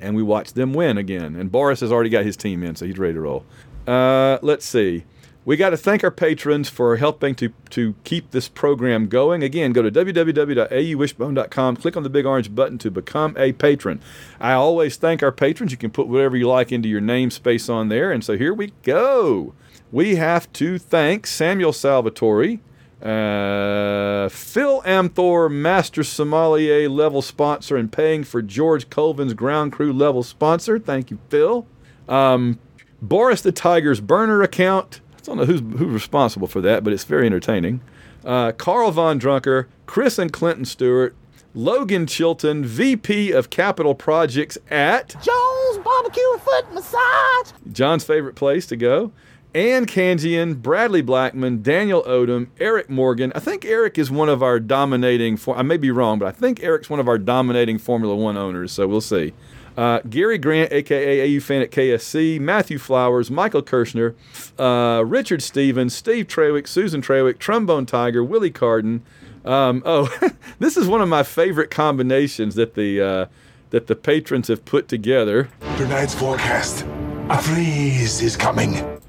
and we watch them win again. And Boris has already got his team in, so he's ready to roll. Uh, let's see. We got to thank our patrons for helping to, to keep this program going. Again, go to www.auwishbone.com, click on the big orange button to become a patron. I always thank our patrons. You can put whatever you like into your namespace on there. And so here we go. We have to thank Samuel Salvatore, uh, Phil Amthor, Master Sommelier level sponsor, and paying for George Colvin's ground crew level sponsor. Thank you, Phil. Um, Boris the Tiger's burner account. I don't know who's who's responsible for that, but it's very entertaining. Uh, Carl Von Drunker, Chris and Clinton Stewart, Logan Chilton, VP of Capital Projects at Jones Barbecue Foot Massage. John's favorite place to go. Ann Kanjian, Bradley Blackman, Daniel Odom, Eric Morgan. I think Eric is one of our dominating. For, I may be wrong, but I think Eric's one of our dominating Formula One owners. So we'll see. Uh, Gary Grant, aka AU fan at KSC, Matthew Flowers, Michael Kirshner, uh, Richard Stevens, Steve Trawick, Susan Trawick, Trombone Tiger, Willie Carden. Um, oh, this is one of my favorite combinations that the uh, that the patrons have put together. Tonight's forecast. A freeze is coming.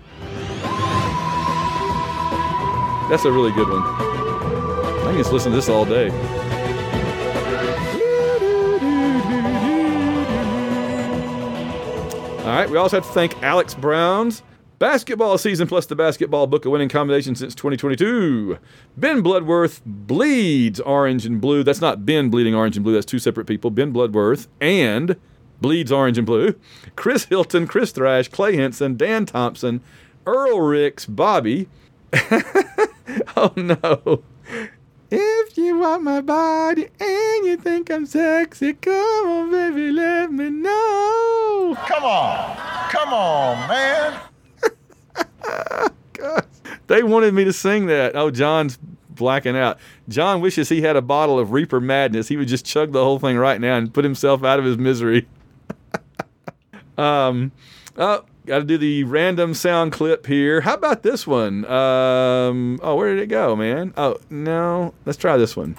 That's a really good one. I can just listen to this all day. All right, we also have to thank Alex Brown's basketball season plus the basketball book of winning combinations since 2022. Ben Bloodworth bleeds orange and blue. That's not Ben bleeding orange and blue, that's two separate people. Ben Bloodworth and bleeds orange and blue. Chris Hilton, Chris Thrash, Clay Henson, Dan Thompson, Earl Ricks, Bobby, oh no. If you want my body and you think I'm sexy, come on, baby, let me know. Come on. Come on, man. They wanted me to sing that. Oh, John's blacking out. John wishes he had a bottle of Reaper Madness. He would just chug the whole thing right now and put himself out of his misery. um, oh, got to do the random sound clip here. How about this one? Um, oh, where did it go, man? Oh, no. Let's try this one.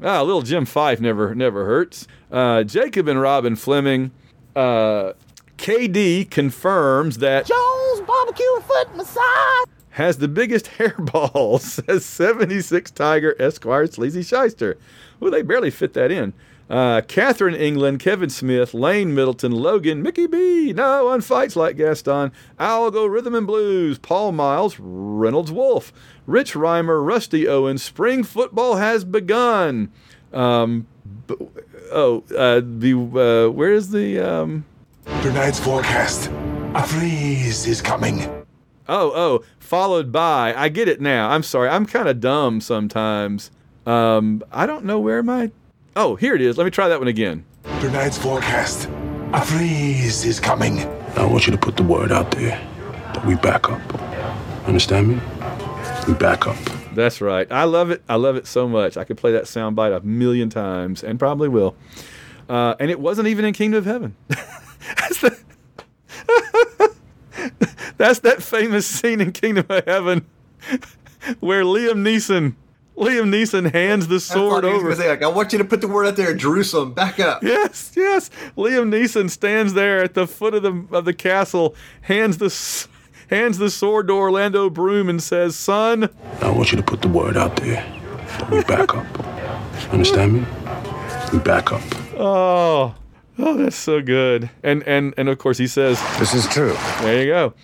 Ah, little Jim Fife never never hurts. Uh, Jacob and Robin Fleming. Uh, KD confirms that Jones barbecue and foot massage. has the biggest hairball, says 76 Tiger Esquire Sleazy Shyster. Well, they barely fit that in. Uh, Catherine England, Kevin Smith, Lane Middleton, Logan, Mickey B, no on fights like Gaston, Algo Rhythm and Blues, Paul Miles, Reynolds Wolf, Rich Reimer, Rusty Owen, Spring Football has begun. Um, b- oh, uh, the uh, where is the um, Tonight's forecast. A freeze is coming. Oh, oh, followed by. I get it now. I'm sorry. I'm kind of dumb sometimes. Um, I don't know where my. Oh, here it is. Let me try that one again. Tonight's forecast. A freeze is coming. I want you to put the word out there that we back up. Understand me? We back up. That's right. I love it. I love it so much. I could play that sound bite a million times and probably will. Uh, and it wasn't even in Kingdom of Heaven. That's, the, That's that famous scene in Kingdom of Heaven where Liam Neeson Liam Neeson hands the sword I, over. say, like, I want you to put the word out there, Jerusalem, back up. Yes, yes. Liam Neeson stands there at the foot of the of the castle, hands the hands the sword to Orlando Bloom, and says, "Son." I want you to put the word out there we back up. Understand me? We back up. Oh, oh, that's so good. And and and of course he says, This is true. There you go.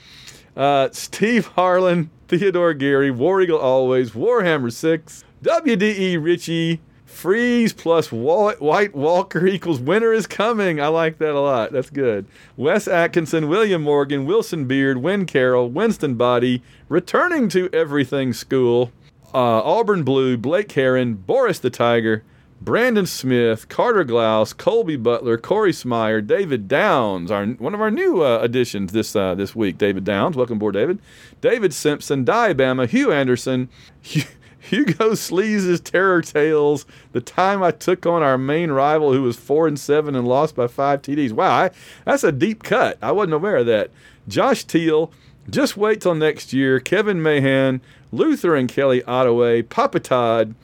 Uh, Steve Harlan, Theodore Gary, War Eagle Always, Warhammer 6, WDE Richie, Freeze plus White Walker equals winter is coming. I like that a lot. That's good. Wes Atkinson, William Morgan, Wilson Beard, Win Carroll, Winston Body, returning to Everything School, uh, Auburn Blue, Blake Heron, Boris the Tiger, Brandon Smith, Carter Glaus, Colby Butler, Corey Smyer, David Downs, our one of our new uh, additions this uh, this week. David Downs, welcome aboard, David. David Simpson, Diabama, Hugh Anderson, Hu- Hugo Sleaze's Terror Tales. The time I took on our main rival, who was four and seven and lost by five TDs. Wow, I, that's a deep cut. I wasn't aware of that. Josh Teal. Just wait till next year. Kevin Mahan, Luther and Kelly Ottaway, Papa Todd,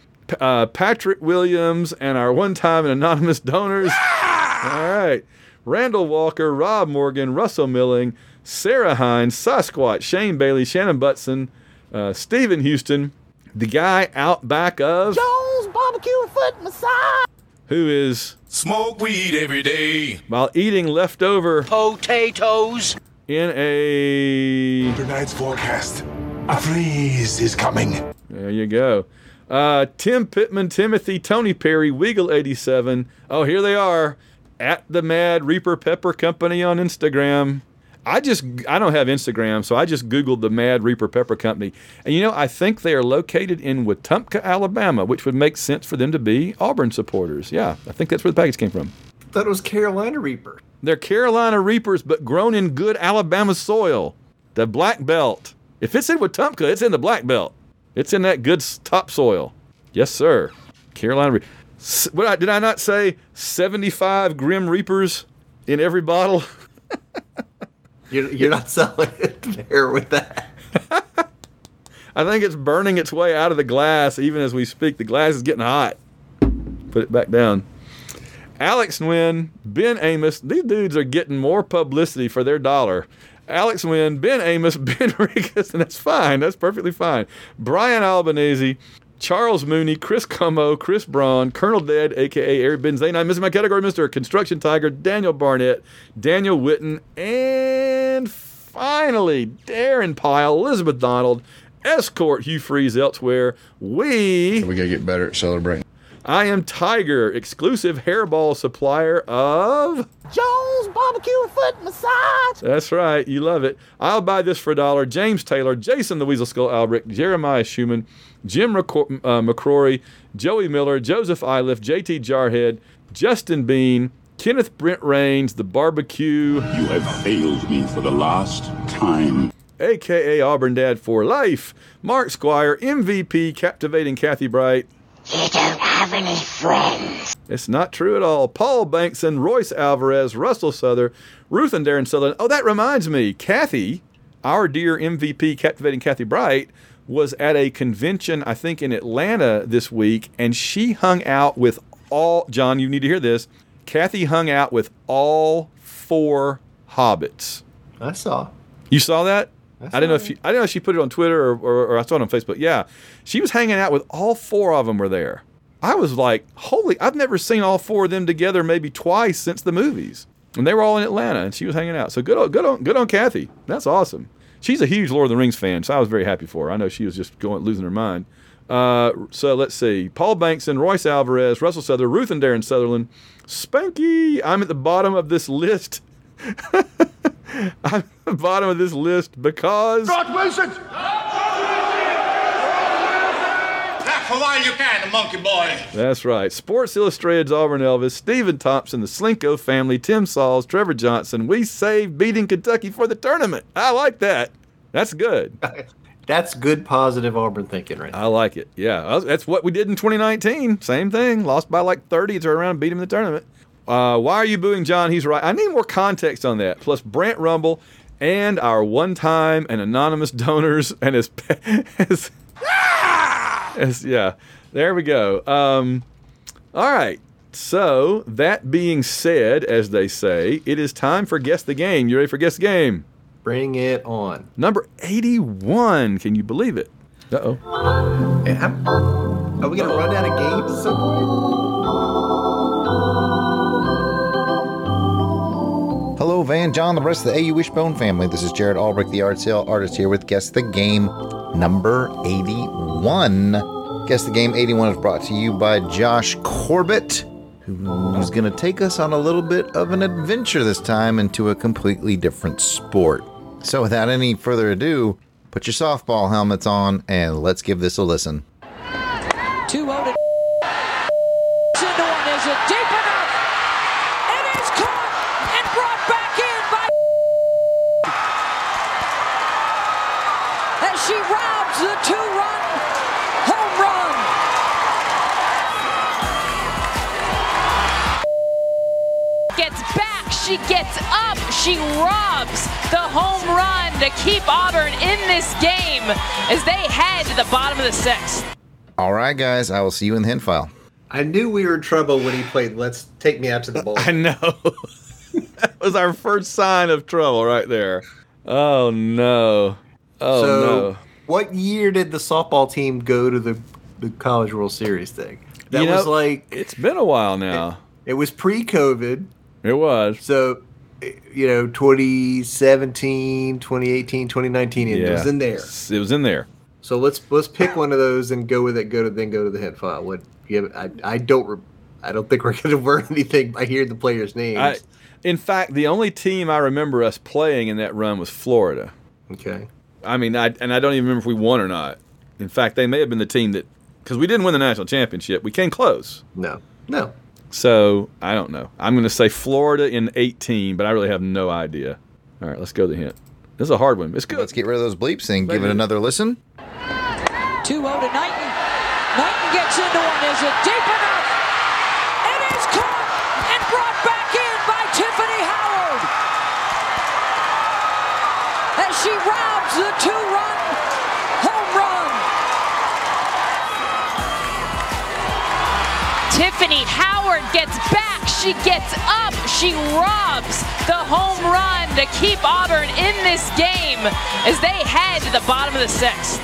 uh, Patrick Williams, and our one time and anonymous donors. All right. Randall Walker, Rob Morgan, Russell Milling, Sarah Hines, Sasquatch, Shane Bailey, Shannon Butson, uh, Stephen Houston, the guy out back of Jones barbecue and foot massage. who is, Smoke weed every day. while eating leftover potatoes, in a. Tonight's forecast. A freeze is coming. There you go. Uh, Tim Pittman, Timothy, Tony Perry, Weagle87. Oh, here they are at the Mad Reaper Pepper Company on Instagram. I just, I don't have Instagram, so I just Googled the Mad Reaper Pepper Company. And you know, I think they are located in Wetumpka, Alabama, which would make sense for them to be Auburn supporters. Yeah, I think that's where the package came from. That was Carolina Reaper. They're Carolina Reapers, but grown in good Alabama soil. The Black Belt. If it's in Wetumpka, it's in the Black Belt. It's in that good topsoil. Yes, sir. Carolina Reaper. S- What I, did I not say? 75 Grim Reapers in every bottle? You're, you're not selling it there with that. I think it's burning its way out of the glass even as we speak. The glass is getting hot. Put it back down. Alex Nguyen, Ben Amos, these dudes are getting more publicity for their dollar. Alex Nguyen, Ben Amos, Ben Rigas, and that's fine. That's perfectly fine. Brian Albanese, Charles Mooney, Chris Como, Chris Braun, Colonel Dead, aka Eric Benzane. I'm missing my category, Mr. Construction Tiger, Daniel Barnett, Daniel Witten, and finally, Darren Pyle, Elizabeth Donald, Escort Hugh Freeze elsewhere. We We gotta get better at celebrating. I am Tiger, exclusive hairball supplier of. Jones barbecue and foot massage. That's right, you love it. I'll buy this for a dollar. James Taylor, Jason the Weasel Skull Albrecht, Jeremiah Schumann, Jim Recor- uh, McCrory, Joey Miller, Joseph Iliff, JT Jarhead, Justin Bean, Kenneth Brent Rains, the barbecue. You have failed me for the last time. aka Auburn Dad for Life. Mark Squire, MVP, captivating Kathy Bright. You don't have any friends. It's not true at all. Paul Bankson, Royce Alvarez, Russell Souther, Ruth and Darren Sutherland. Oh, that reminds me, Kathy, our dear MVP, captivating Kathy Bright, was at a convention, I think, in Atlanta this week, and she hung out with all. John, you need to hear this. Kathy hung out with all four hobbits. I saw. You saw that? I I, didn't know if you, I didn't know if she put it on Twitter or, or, or I saw it on Facebook. Yeah, she was hanging out with all four of them. Were there? I was like, holy! I've never seen all four of them together maybe twice since the movies, and they were all in Atlanta, and she was hanging out. So good, on, good on, good on Kathy. That's awesome. She's a huge Lord of the Rings fan, so I was very happy for her. I know she was just going losing her mind. Uh, so let's see: Paul Bankson, Royce Alvarez, Russell Souther, Ruth and Darren Sutherland, Spanky. I'm at the bottom of this list. I'm at the bottom of this list because Scott Wilson! Clap for while you can, the monkey boy. that's right. Sports Illustrated's Auburn Elvis, Stephen Thompson, the Slinko family, Tim Sauls, Trevor Johnson. We saved beating Kentucky for the tournament. I like that. That's good. That's good, positive Auburn thinking, right? now. I like it. Yeah, that's what we did in 2019. Same thing. Lost by like 30, turn around and beat him in the tournament. Uh, why are you booing John? He's right. I need more context on that. Plus Brant Rumble and our one-time and anonymous donors and his, his, his yeah. There we go. Um, all right. So that being said, as they say, it is time for guess the game. You ready for guess the game? Bring it on. Number 81. Can you believe it? Uh oh. Are we gonna run out of games at Van, John, the rest of the AU Wishbone family. This is Jarrod Albrecht, the yard sale artist, here with Guess the Game number 81. Guess the Game 81 is brought to you by Josh Corbett, who's going to take us on a little bit of an adventure this time into a completely different sport. So, without any further ado, put your softball helmets on and let's give this a listen. She gets up, she robs the home run to keep Auburn in this game as they head to the bottom of the sixth. All right, guys, I will see you in the hint file. I knew we were in trouble when he played Let's Take Me Out to the Bowl. I know. that was our first sign of trouble right there. Oh no. Oh so, no. what year did the softball team go to the, the College World Series thing? That You know, was like It's been a while now. it was pre-COVID. It was. So, you know, 2017, 2018, 2019, it Yeah. was in there. It was in there. So let's let's pick one of those and go with it. Go to then go to the hint file. What? Yeah, I I don't re- I don't think we're going to learn anything by hearing the players' names. I, in fact, the only team I remember us playing in that run was Florida. okay. I mean, I, and I don't even remember if we won or not. In fact, they may have been the team that, because we didn't win the national championship, we came close. No. No. So I don't know. I'm going to say Florida in 18, but I really have no idea. All right, let's go to the hint. This is a hard one. It's good. Let's get rid of those bleeps and give it another listen. 2 0 to Knighten. Knighten gets into one. Is it deep enough? It is caught and brought back in by Tiffany Howard. As she robs the two run home run. Tiffany Howard gets back, she gets up, she robs the home run to keep Auburn in this game as they head to the bottom of the sixth.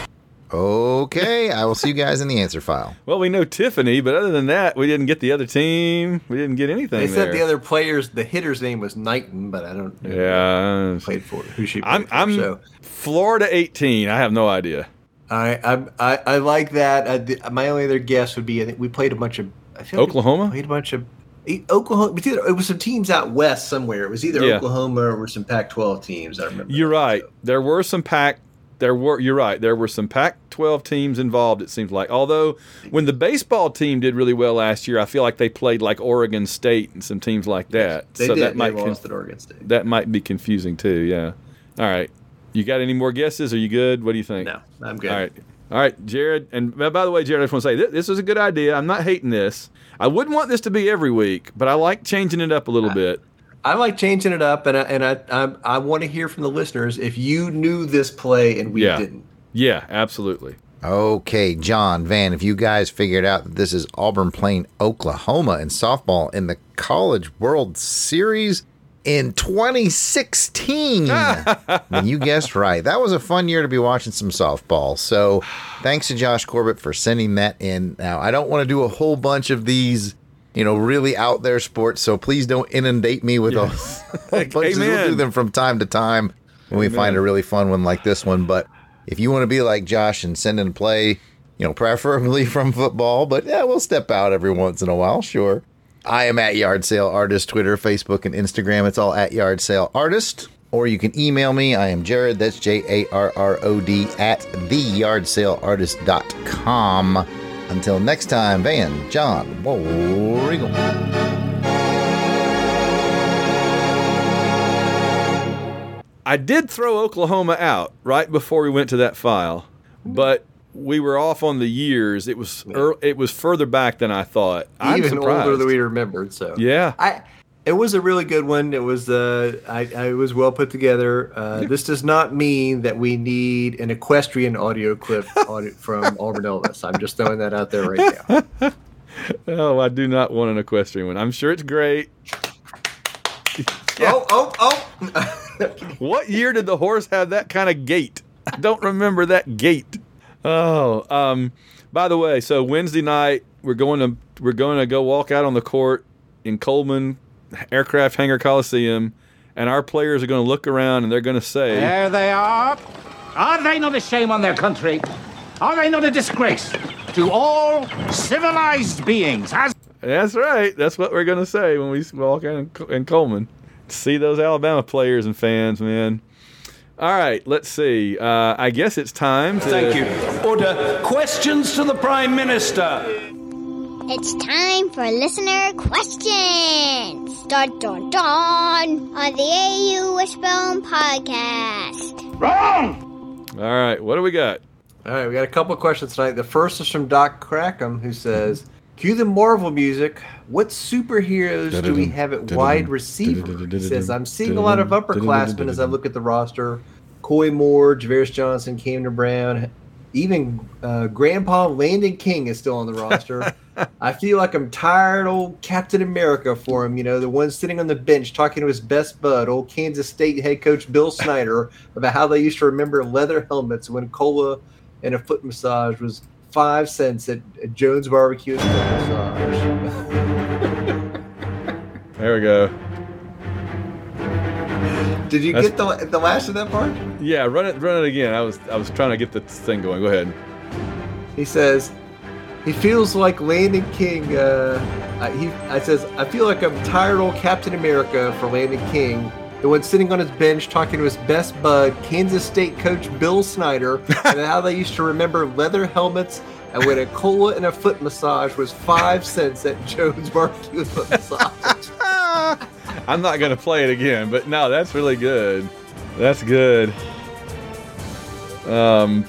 Okay, I will see you guys in the answer file. Well, we know Tiffany, but other than that, we didn't get the other team. We didn't get anything They said there. the other players, the hitter's name was Knighten, but I don't know yeah. who played for who she played I'm, for. I'm so Florida 18. I have no idea. I, I I I like that. Uh, I, my only other guess would be I think we played a bunch of I feel like we Oklahoma? played a bunch of Oklahoma. It was, either, it was some teams out west somewhere. It was either Yeah. Oklahoma or some Pac-12 teams. I remember. You're right. There were some Pac. There were. You're right. There were some Pac-12 teams involved. It seems like. Although when the baseball team did really well last year, I feel like they played like Oregon State and some teams like that. They so did. that might they con- lost at Oregon State. that might be confusing too. Yeah. All right. You got any more guesses? Are you good? What do you think? No, I'm good. All right. All right, Jarrod. And by the way, Jarrod, I just want to say this, this is a good idea. I'm not hating this. I wouldn't want this to be every week, but I like changing it up a little bit. I like changing it up, and I, and I I, I want to hear from the listeners if you knew this play and we yeah. didn't. Yeah, absolutely. Okay, John, Van, if you guys figured out that this is Auburn playing Oklahoma in softball in the College World Series in 2016, then you guessed right. That was a fun year to be watching some softball. So thanks to Josh Corbett for sending that in. Now, I don't want to do a whole bunch of these. You know, really out there sports. So please don't inundate me with Yes. a, whole bunch. We'll do them from time to time when we find a really fun one like this one. But if you want to be like Josh and send in a play, you know, preferably from football, but yeah, we'll step out every once in a while, sure. I am at Yard Sale Artist, Twitter, Facebook, and Instagram. It's all at Yard Sale Artist. Or you can email me. I am Jarrod, that's J A R R O D, at theyardsaleartist.com. Until next time, Van, John, War Eagle. I did throw Oklahoma out right before we went to that file, but we were off on the years. It was ear it was further back than I thought. I'm Even surprised. older than we remembered. So Yeah. I. It was a really good one. It was uh, I, I it was well put together. Uh, this does not mean that we need an equestrian audio clip audio from Auburn Elvis. I'm just throwing that out there right now. Oh, I do not want an equestrian one. I'm sure it's great. Oh, oh, oh! What year did the horse have that kind of gait? I don't remember that gait. Oh, um, by the way, so Wednesday night we're going to we're going to go walk out on the court in Coleman Aircraft Hangar Coliseum, and our players are going to look around and they're going to say, There they are. Are they not a shame on their country? Are they not a disgrace to all civilized beings? Has That's right. That's what we're going to say when we walk in, in Coleman. See those Alabama players and fans, man. All right, let's see. Uh, I guess it's time to. Thank you. Order. Questions to the Prime Minister. It's time for listener questions. Dun dun dun on the AU Wishbone podcast. Wrong. All right, what do we got? All right, we got a couple of questions tonight. The first is from Doc Crackham, who says, "Cue the Marvel music. What superheroes do we have at wide receiver?" He says, "I'm seeing a lot of upperclassmen as I look at the roster: Coy Moore, Ja'Varrius Johnson, Camden Brown, even uh, Grandpa Landon King is still on the roster." I feel like I'm tired old Captain America for him, you know, the one sitting on the bench talking to his best bud, old Kansas State head coach Bill Snyder, about how they used to remember leather helmets when cola and a foot massage was five cents at, at Jones Barbecue. There we go. Did you That's- get the, the last of that part? Yeah, run it, run it again. I was, I was trying to get the thing going. Go ahead. He says, he feels like Landon King. Uh, I, he, I says, I feel like I'm tired old Captain America for Landon King, the one sitting on his bench talking to his best bud, Kansas State coach Bill Snyder, and how they used to remember leather helmets and when a cola and a foot massage was five cents at Jones Barbecue Foot Massage. I'm not going to play it again, but no, that's really good. That's good. Um.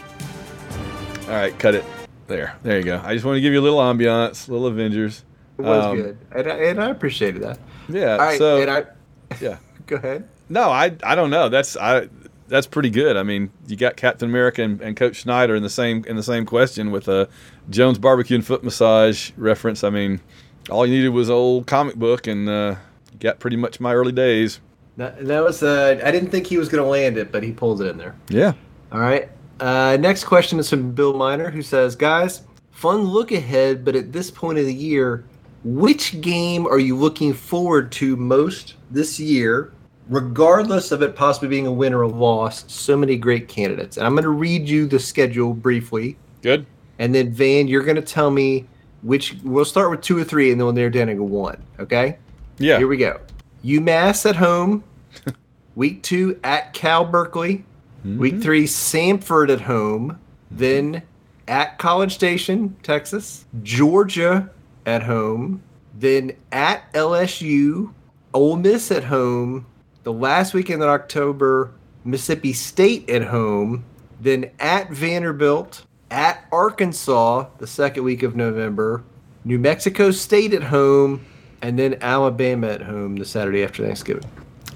All right, cut it. There, there you go. I just want to give you a little ambiance, little Avengers. It was Um, good, and I, and I appreciated that. Yeah. All right, so and I, yeah. Go ahead. No, I I don't know. That's I that's pretty good. I mean, you got Captain America and, and Coach Snyder in the same in the same question with a Jones barbecue and foot massage reference. I mean, all you needed was an old comic book, and uh, you got pretty much my early days. That, that was uh, I didn't think he was going to land it, but he pulled it in there. Yeah. All right. Uh, next question is from Bill Miner, who says, "Guys, fun look ahead, but at this point of the year, which game are you looking forward to most this year, regardless of it possibly being a win or a loss? So many great candidates, and I'm going to read you the schedule briefly. Good. And then Van, you're going to tell me which. We'll start with two or three, and then we'll narrow down go one. Okay? Yeah. Here we go. UMass at home. Week two at Cal Berkeley. Week mm-hmm. three, Samford at home. Mm-hmm. Then at College Station, Texas. Georgia at home. Then at LSU. Ole Miss at home. The last weekend in October, Mississippi State at home, then at Vanderbilt, at Arkansas the second week of November, New Mexico State at home, and then Alabama at home the Saturday after Thanksgiving.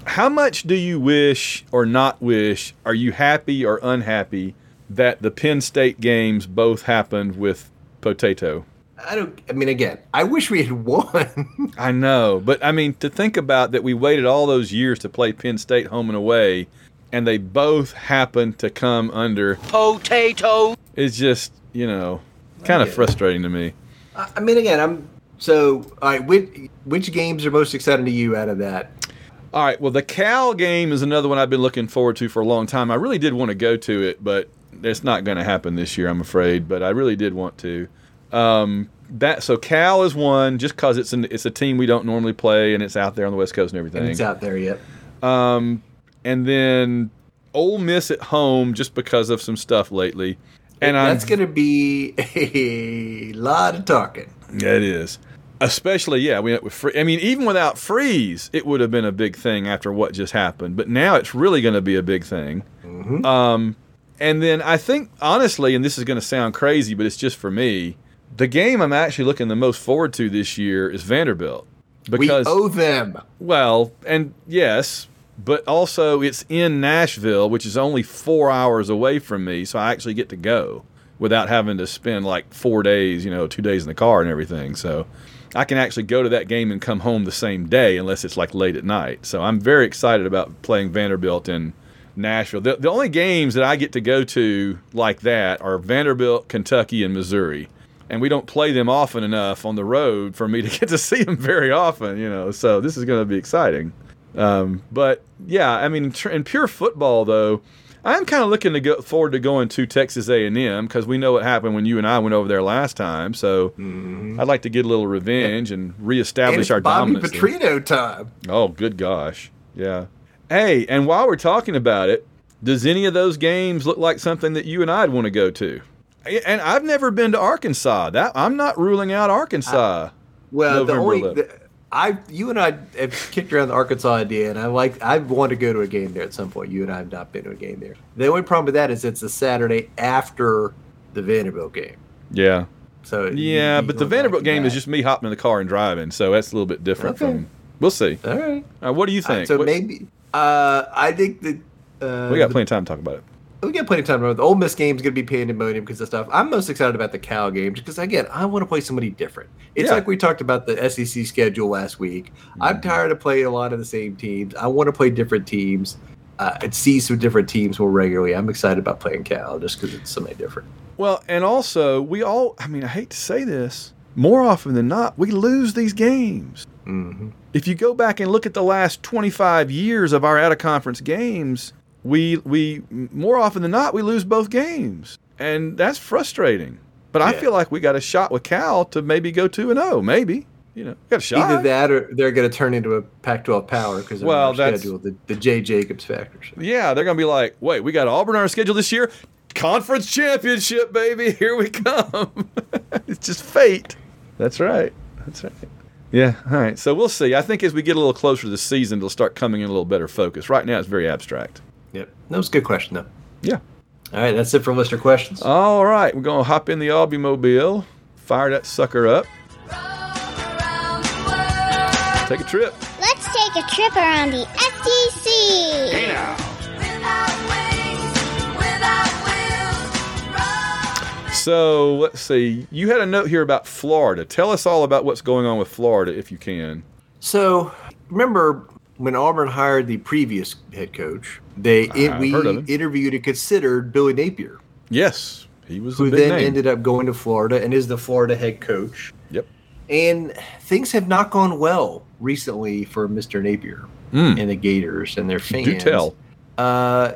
How much do you wish or not wish? Are you happy or unhappy that the Penn State games both happened with Potato? I don't. I mean, again, I wish we had won. I know, but I mean, to think about that, we waited all those years to play Penn State home and away, and they both happened to come under Potato. It's just, you know, kind of frustrating to me. I I mean, again, I'm so. All right, which, which games are most exciting to you out of that? All right. Well, the Cal game is another one I've been looking forward to for a long time. I really did want to go to it, but it's not going to happen this year, I'm afraid. But I really did want to. Um, that so Cal is one just because it's an, it's a team we don't normally play and it's out there on the West Coast and everything. And it's out there yet. Um, and then Ole Miss at home just because of some stuff lately. And that's going to be a lot of talking. Yeah, it is. Especially, yeah, we went with free. I mean, even without Freeze, it would have been a big thing after what just happened. But now it's really going to be a big thing. Mm-hmm. Um, and then I think, honestly, and this is going to sound crazy, but it's just for me, the game I'm actually looking the most forward to this year is Vanderbilt. Because we owe them. Well, and yes, but also it's in Nashville, which is only four hours away from me, so I actually get to go without having to spend like four days, you know, two days in the car and everything. So I can actually go to that game and come home the same day, unless it's like late at night. So I'm very excited about playing Vanderbilt in Nashville. The, the only games that I get to go to like that are Vanderbilt, Kentucky, and Missouri. And we don't play them often enough on the road for me to get to see them very often, you know. So this is going to be exciting. Um, but yeah, I mean, in pure football though, I'm kind of looking to go forward to going to Texas A&M because we know what happened when you and I went over there last time. So I'd like to get a little revenge and reestablish And it's our Bobby dominance. there. Petrino time. Oh, good gosh. Yeah. Hey, and while we're talking about it, does any of those games look like something that you and I'd want to go to? And I've never been to Arkansas. That I'm not ruling out Arkansas. Well, the only the, I, you and I have kicked around the Arkansas idea, and I like I want to go to a game there at some point. You and I have not been to a game there. The only problem with that is it's a Saturday after the Vanderbilt game. yeah. So Yeah, you- but the Vanderbilt game is just me hopping in the car and driving, so that's a little bit different Okay. from. We'll see. All right. Uh, what do you right, think? so What- maybe uh, I think that uh, we got plenty of time to talk about it. We got plenty of time. to run. The Ole Miss game is going to be pandemonium because of stuff. I'm most excited about the Cal game because again, I want to play somebody different. It's Yeah. like we talked about the SEC schedule last week. I'm tired of playing a lot of the same teams. I want to play different teams uh, and see some different teams more regularly. I'm excited about playing Cal just because it's something different. Well, and also we all. I mean, I hate to say this. More often than not, we lose these games. Mm-hmm. If you go back and look at the last 25 years of our out of conference games, we we more often than not we lose both games, and that's frustrating. But I feel like we got a shot with Cal to maybe go two and zero. Maybe you know, got a shot. Either that or they're going to turn into a Pac-12 power because of Well, that's- schedule, the, the Jay Jacobs factor. Yeah, they're gonna be like, wait, we got Auburn on our schedule this year, conference championship, baby. Here we come. it's just fate. That's right. That's right. Yeah. All right. So we'll see. I think as we get a little closer to the season, it'll start coming in a little better focus. Right now, it's very abstract. Yep, that was a good question though. Yeah. All right, that's it for listener questions. All right, we're gonna hop in the Aubie Mobile, fire that sucker up, take a trip. Let's take a trip around the SEC. Hey now. So let's see. You had a note here about Florida. Tell us all about what's going on with Florida, if you can. So remember when Auburn hired the previous head coach, they it, we heard of him. interviewed and considered Billy Napier, Yes, he was a who big then name. ended up going to Florida and is the Florida head coach. Yep. And things have not gone well recently for Mr. Napier Mm. and the Gators and their fans. Do tell. Uh,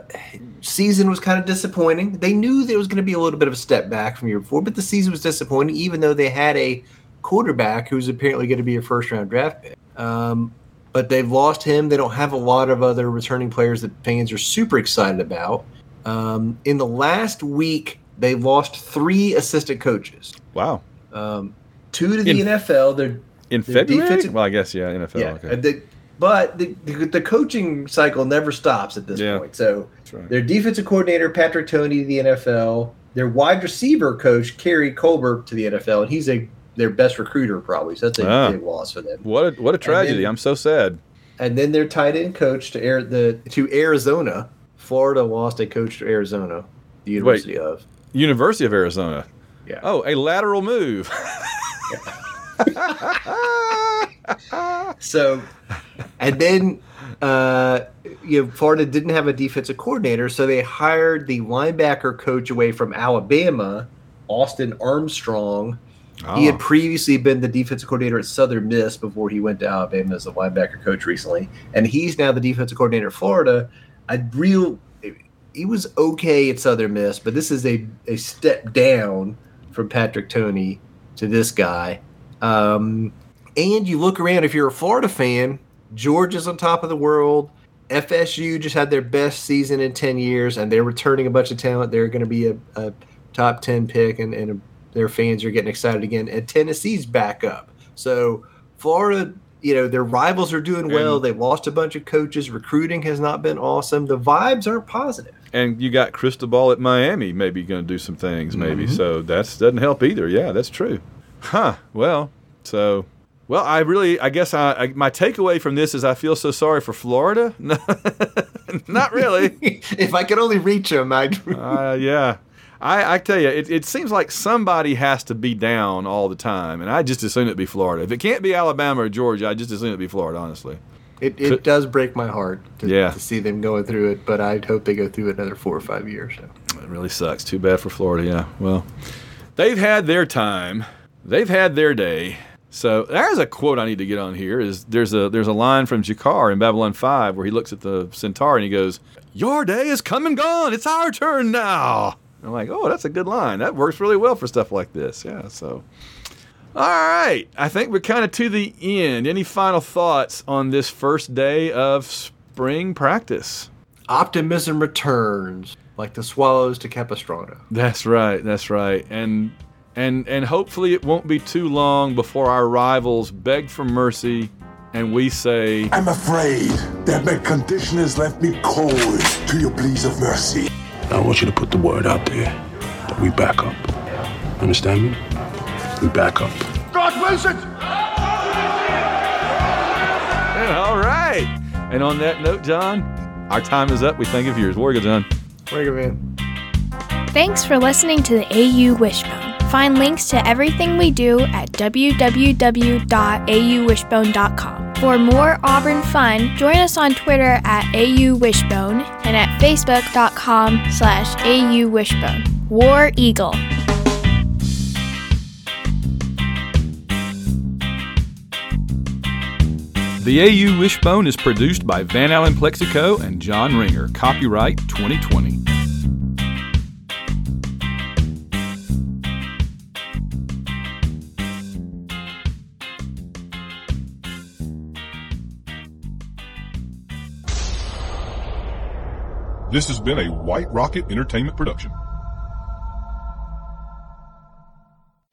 season was kind of disappointing. They knew there was going to be a little bit of a step back from year before, but the season was disappointing, even though they had a quarterback who's apparently going to be a first round draft pick. Um, but they've lost him. They don't have a lot of other returning players that fans are super excited about. Um, in the last week, they lost three assistant coaches. Wow. Um, two to the In- NFL. They're In their February? well, I guess yeah, NFL. yeah, okay. But the, the, the coaching cycle never stops at this Yeah. point. So right. their defensive coordinator Patrick Toney to the NFL, their wide receiver coach Keary Colbert to the NFL, and he's a their best recruiter probably. So that's a Ah. big loss for them. What a, what a tragedy! then- I'm so sad. And then their tight end coach to air the to Arizona. Florida lost a coach to Arizona, the University of. University of Arizona. Yeah. Oh, a lateral move. So, and then uh, you know, Florida didn't have a defensive coordinator, so they hired the linebacker coach away from Alabama, Austin Armstrong. He Oh. had previously been the defensive coordinator at Southern Miss before he went to Alabama as a linebacker coach recently, and he's now the defensive coordinator at Florida. I real he was okay at Southern Miss, but this is a, a step down from Patrick Toney to this guy. Um, and you look around, if you're a Florida fan, Georgia's on top of the world. FSU just had their best season in 10 years, and they're returning a bunch of talent. They're going to be a, a top 10 pick, and, and their fans are getting excited again. And Tennessee's back up. So Florida, you know, their rivals are doing well. And- They've lost a bunch of coaches. Recruiting has not been awesome. The vibes aren't positive. and you got Cristobal at Miami, maybe going to do some things, maybe. Mhm. So that doesn't help either. Yeah, that's true. Huh. Well, so, well, I really, I guess I, I my takeaway from this is I feel so sorry for Florida. Not really. if I could only reach them, I'd. uh, yeah. I, I tell you, it, it seems like somebody has to be down all the time, and I just assume it'd be Florida. If it can't be Alabama or Georgia, I just assume it'd be Florida, honestly. It, it does break my heart to, Yeah. to see them going through it, but I'd hope they go through another four or five years. So. It really sucks. Too bad for Florida. Yeah. Well, they've had their time. They've had their day. So there's a quote I need to get on here. Is there's a there's a line from G'Kar in Babylon Five where he looks at the centaur and he goes, "Your day is come and gone. It's our turn now." I'm like, oh, that's a good line. That works really well for stuff like this. Yeah. So. All right. I think we're kind of to the end. Any final thoughts on this first day of spring practice? Optimism returns, like the swallows to Capistrano. That's right. That's right. And and and hopefully it won't be too long before our rivals beg for mercy and we say I'm afraid that my condition has left me cold to your pleas of mercy. I want you to put the word out there that we back up. Understand me? We back up. God Wilson! All right. And on that note, John, our time is up. We thank you for yours. Warrior John. Warrior man. Thanks for listening to the AU Wishbone. Find links to everything we do at www.auwishbone.com. For more Auburn fun, join us on Twitter at AUWishbone and at facebook.com slash AUWishbone. War Eagle. The AU Wishbone is produced by Van Allen Plexico and John Ringer. Copyright 2020. This has been a White Rocket Entertainment production.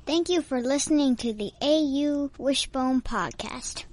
Thank you for listening to the AU Wishbone Podcast.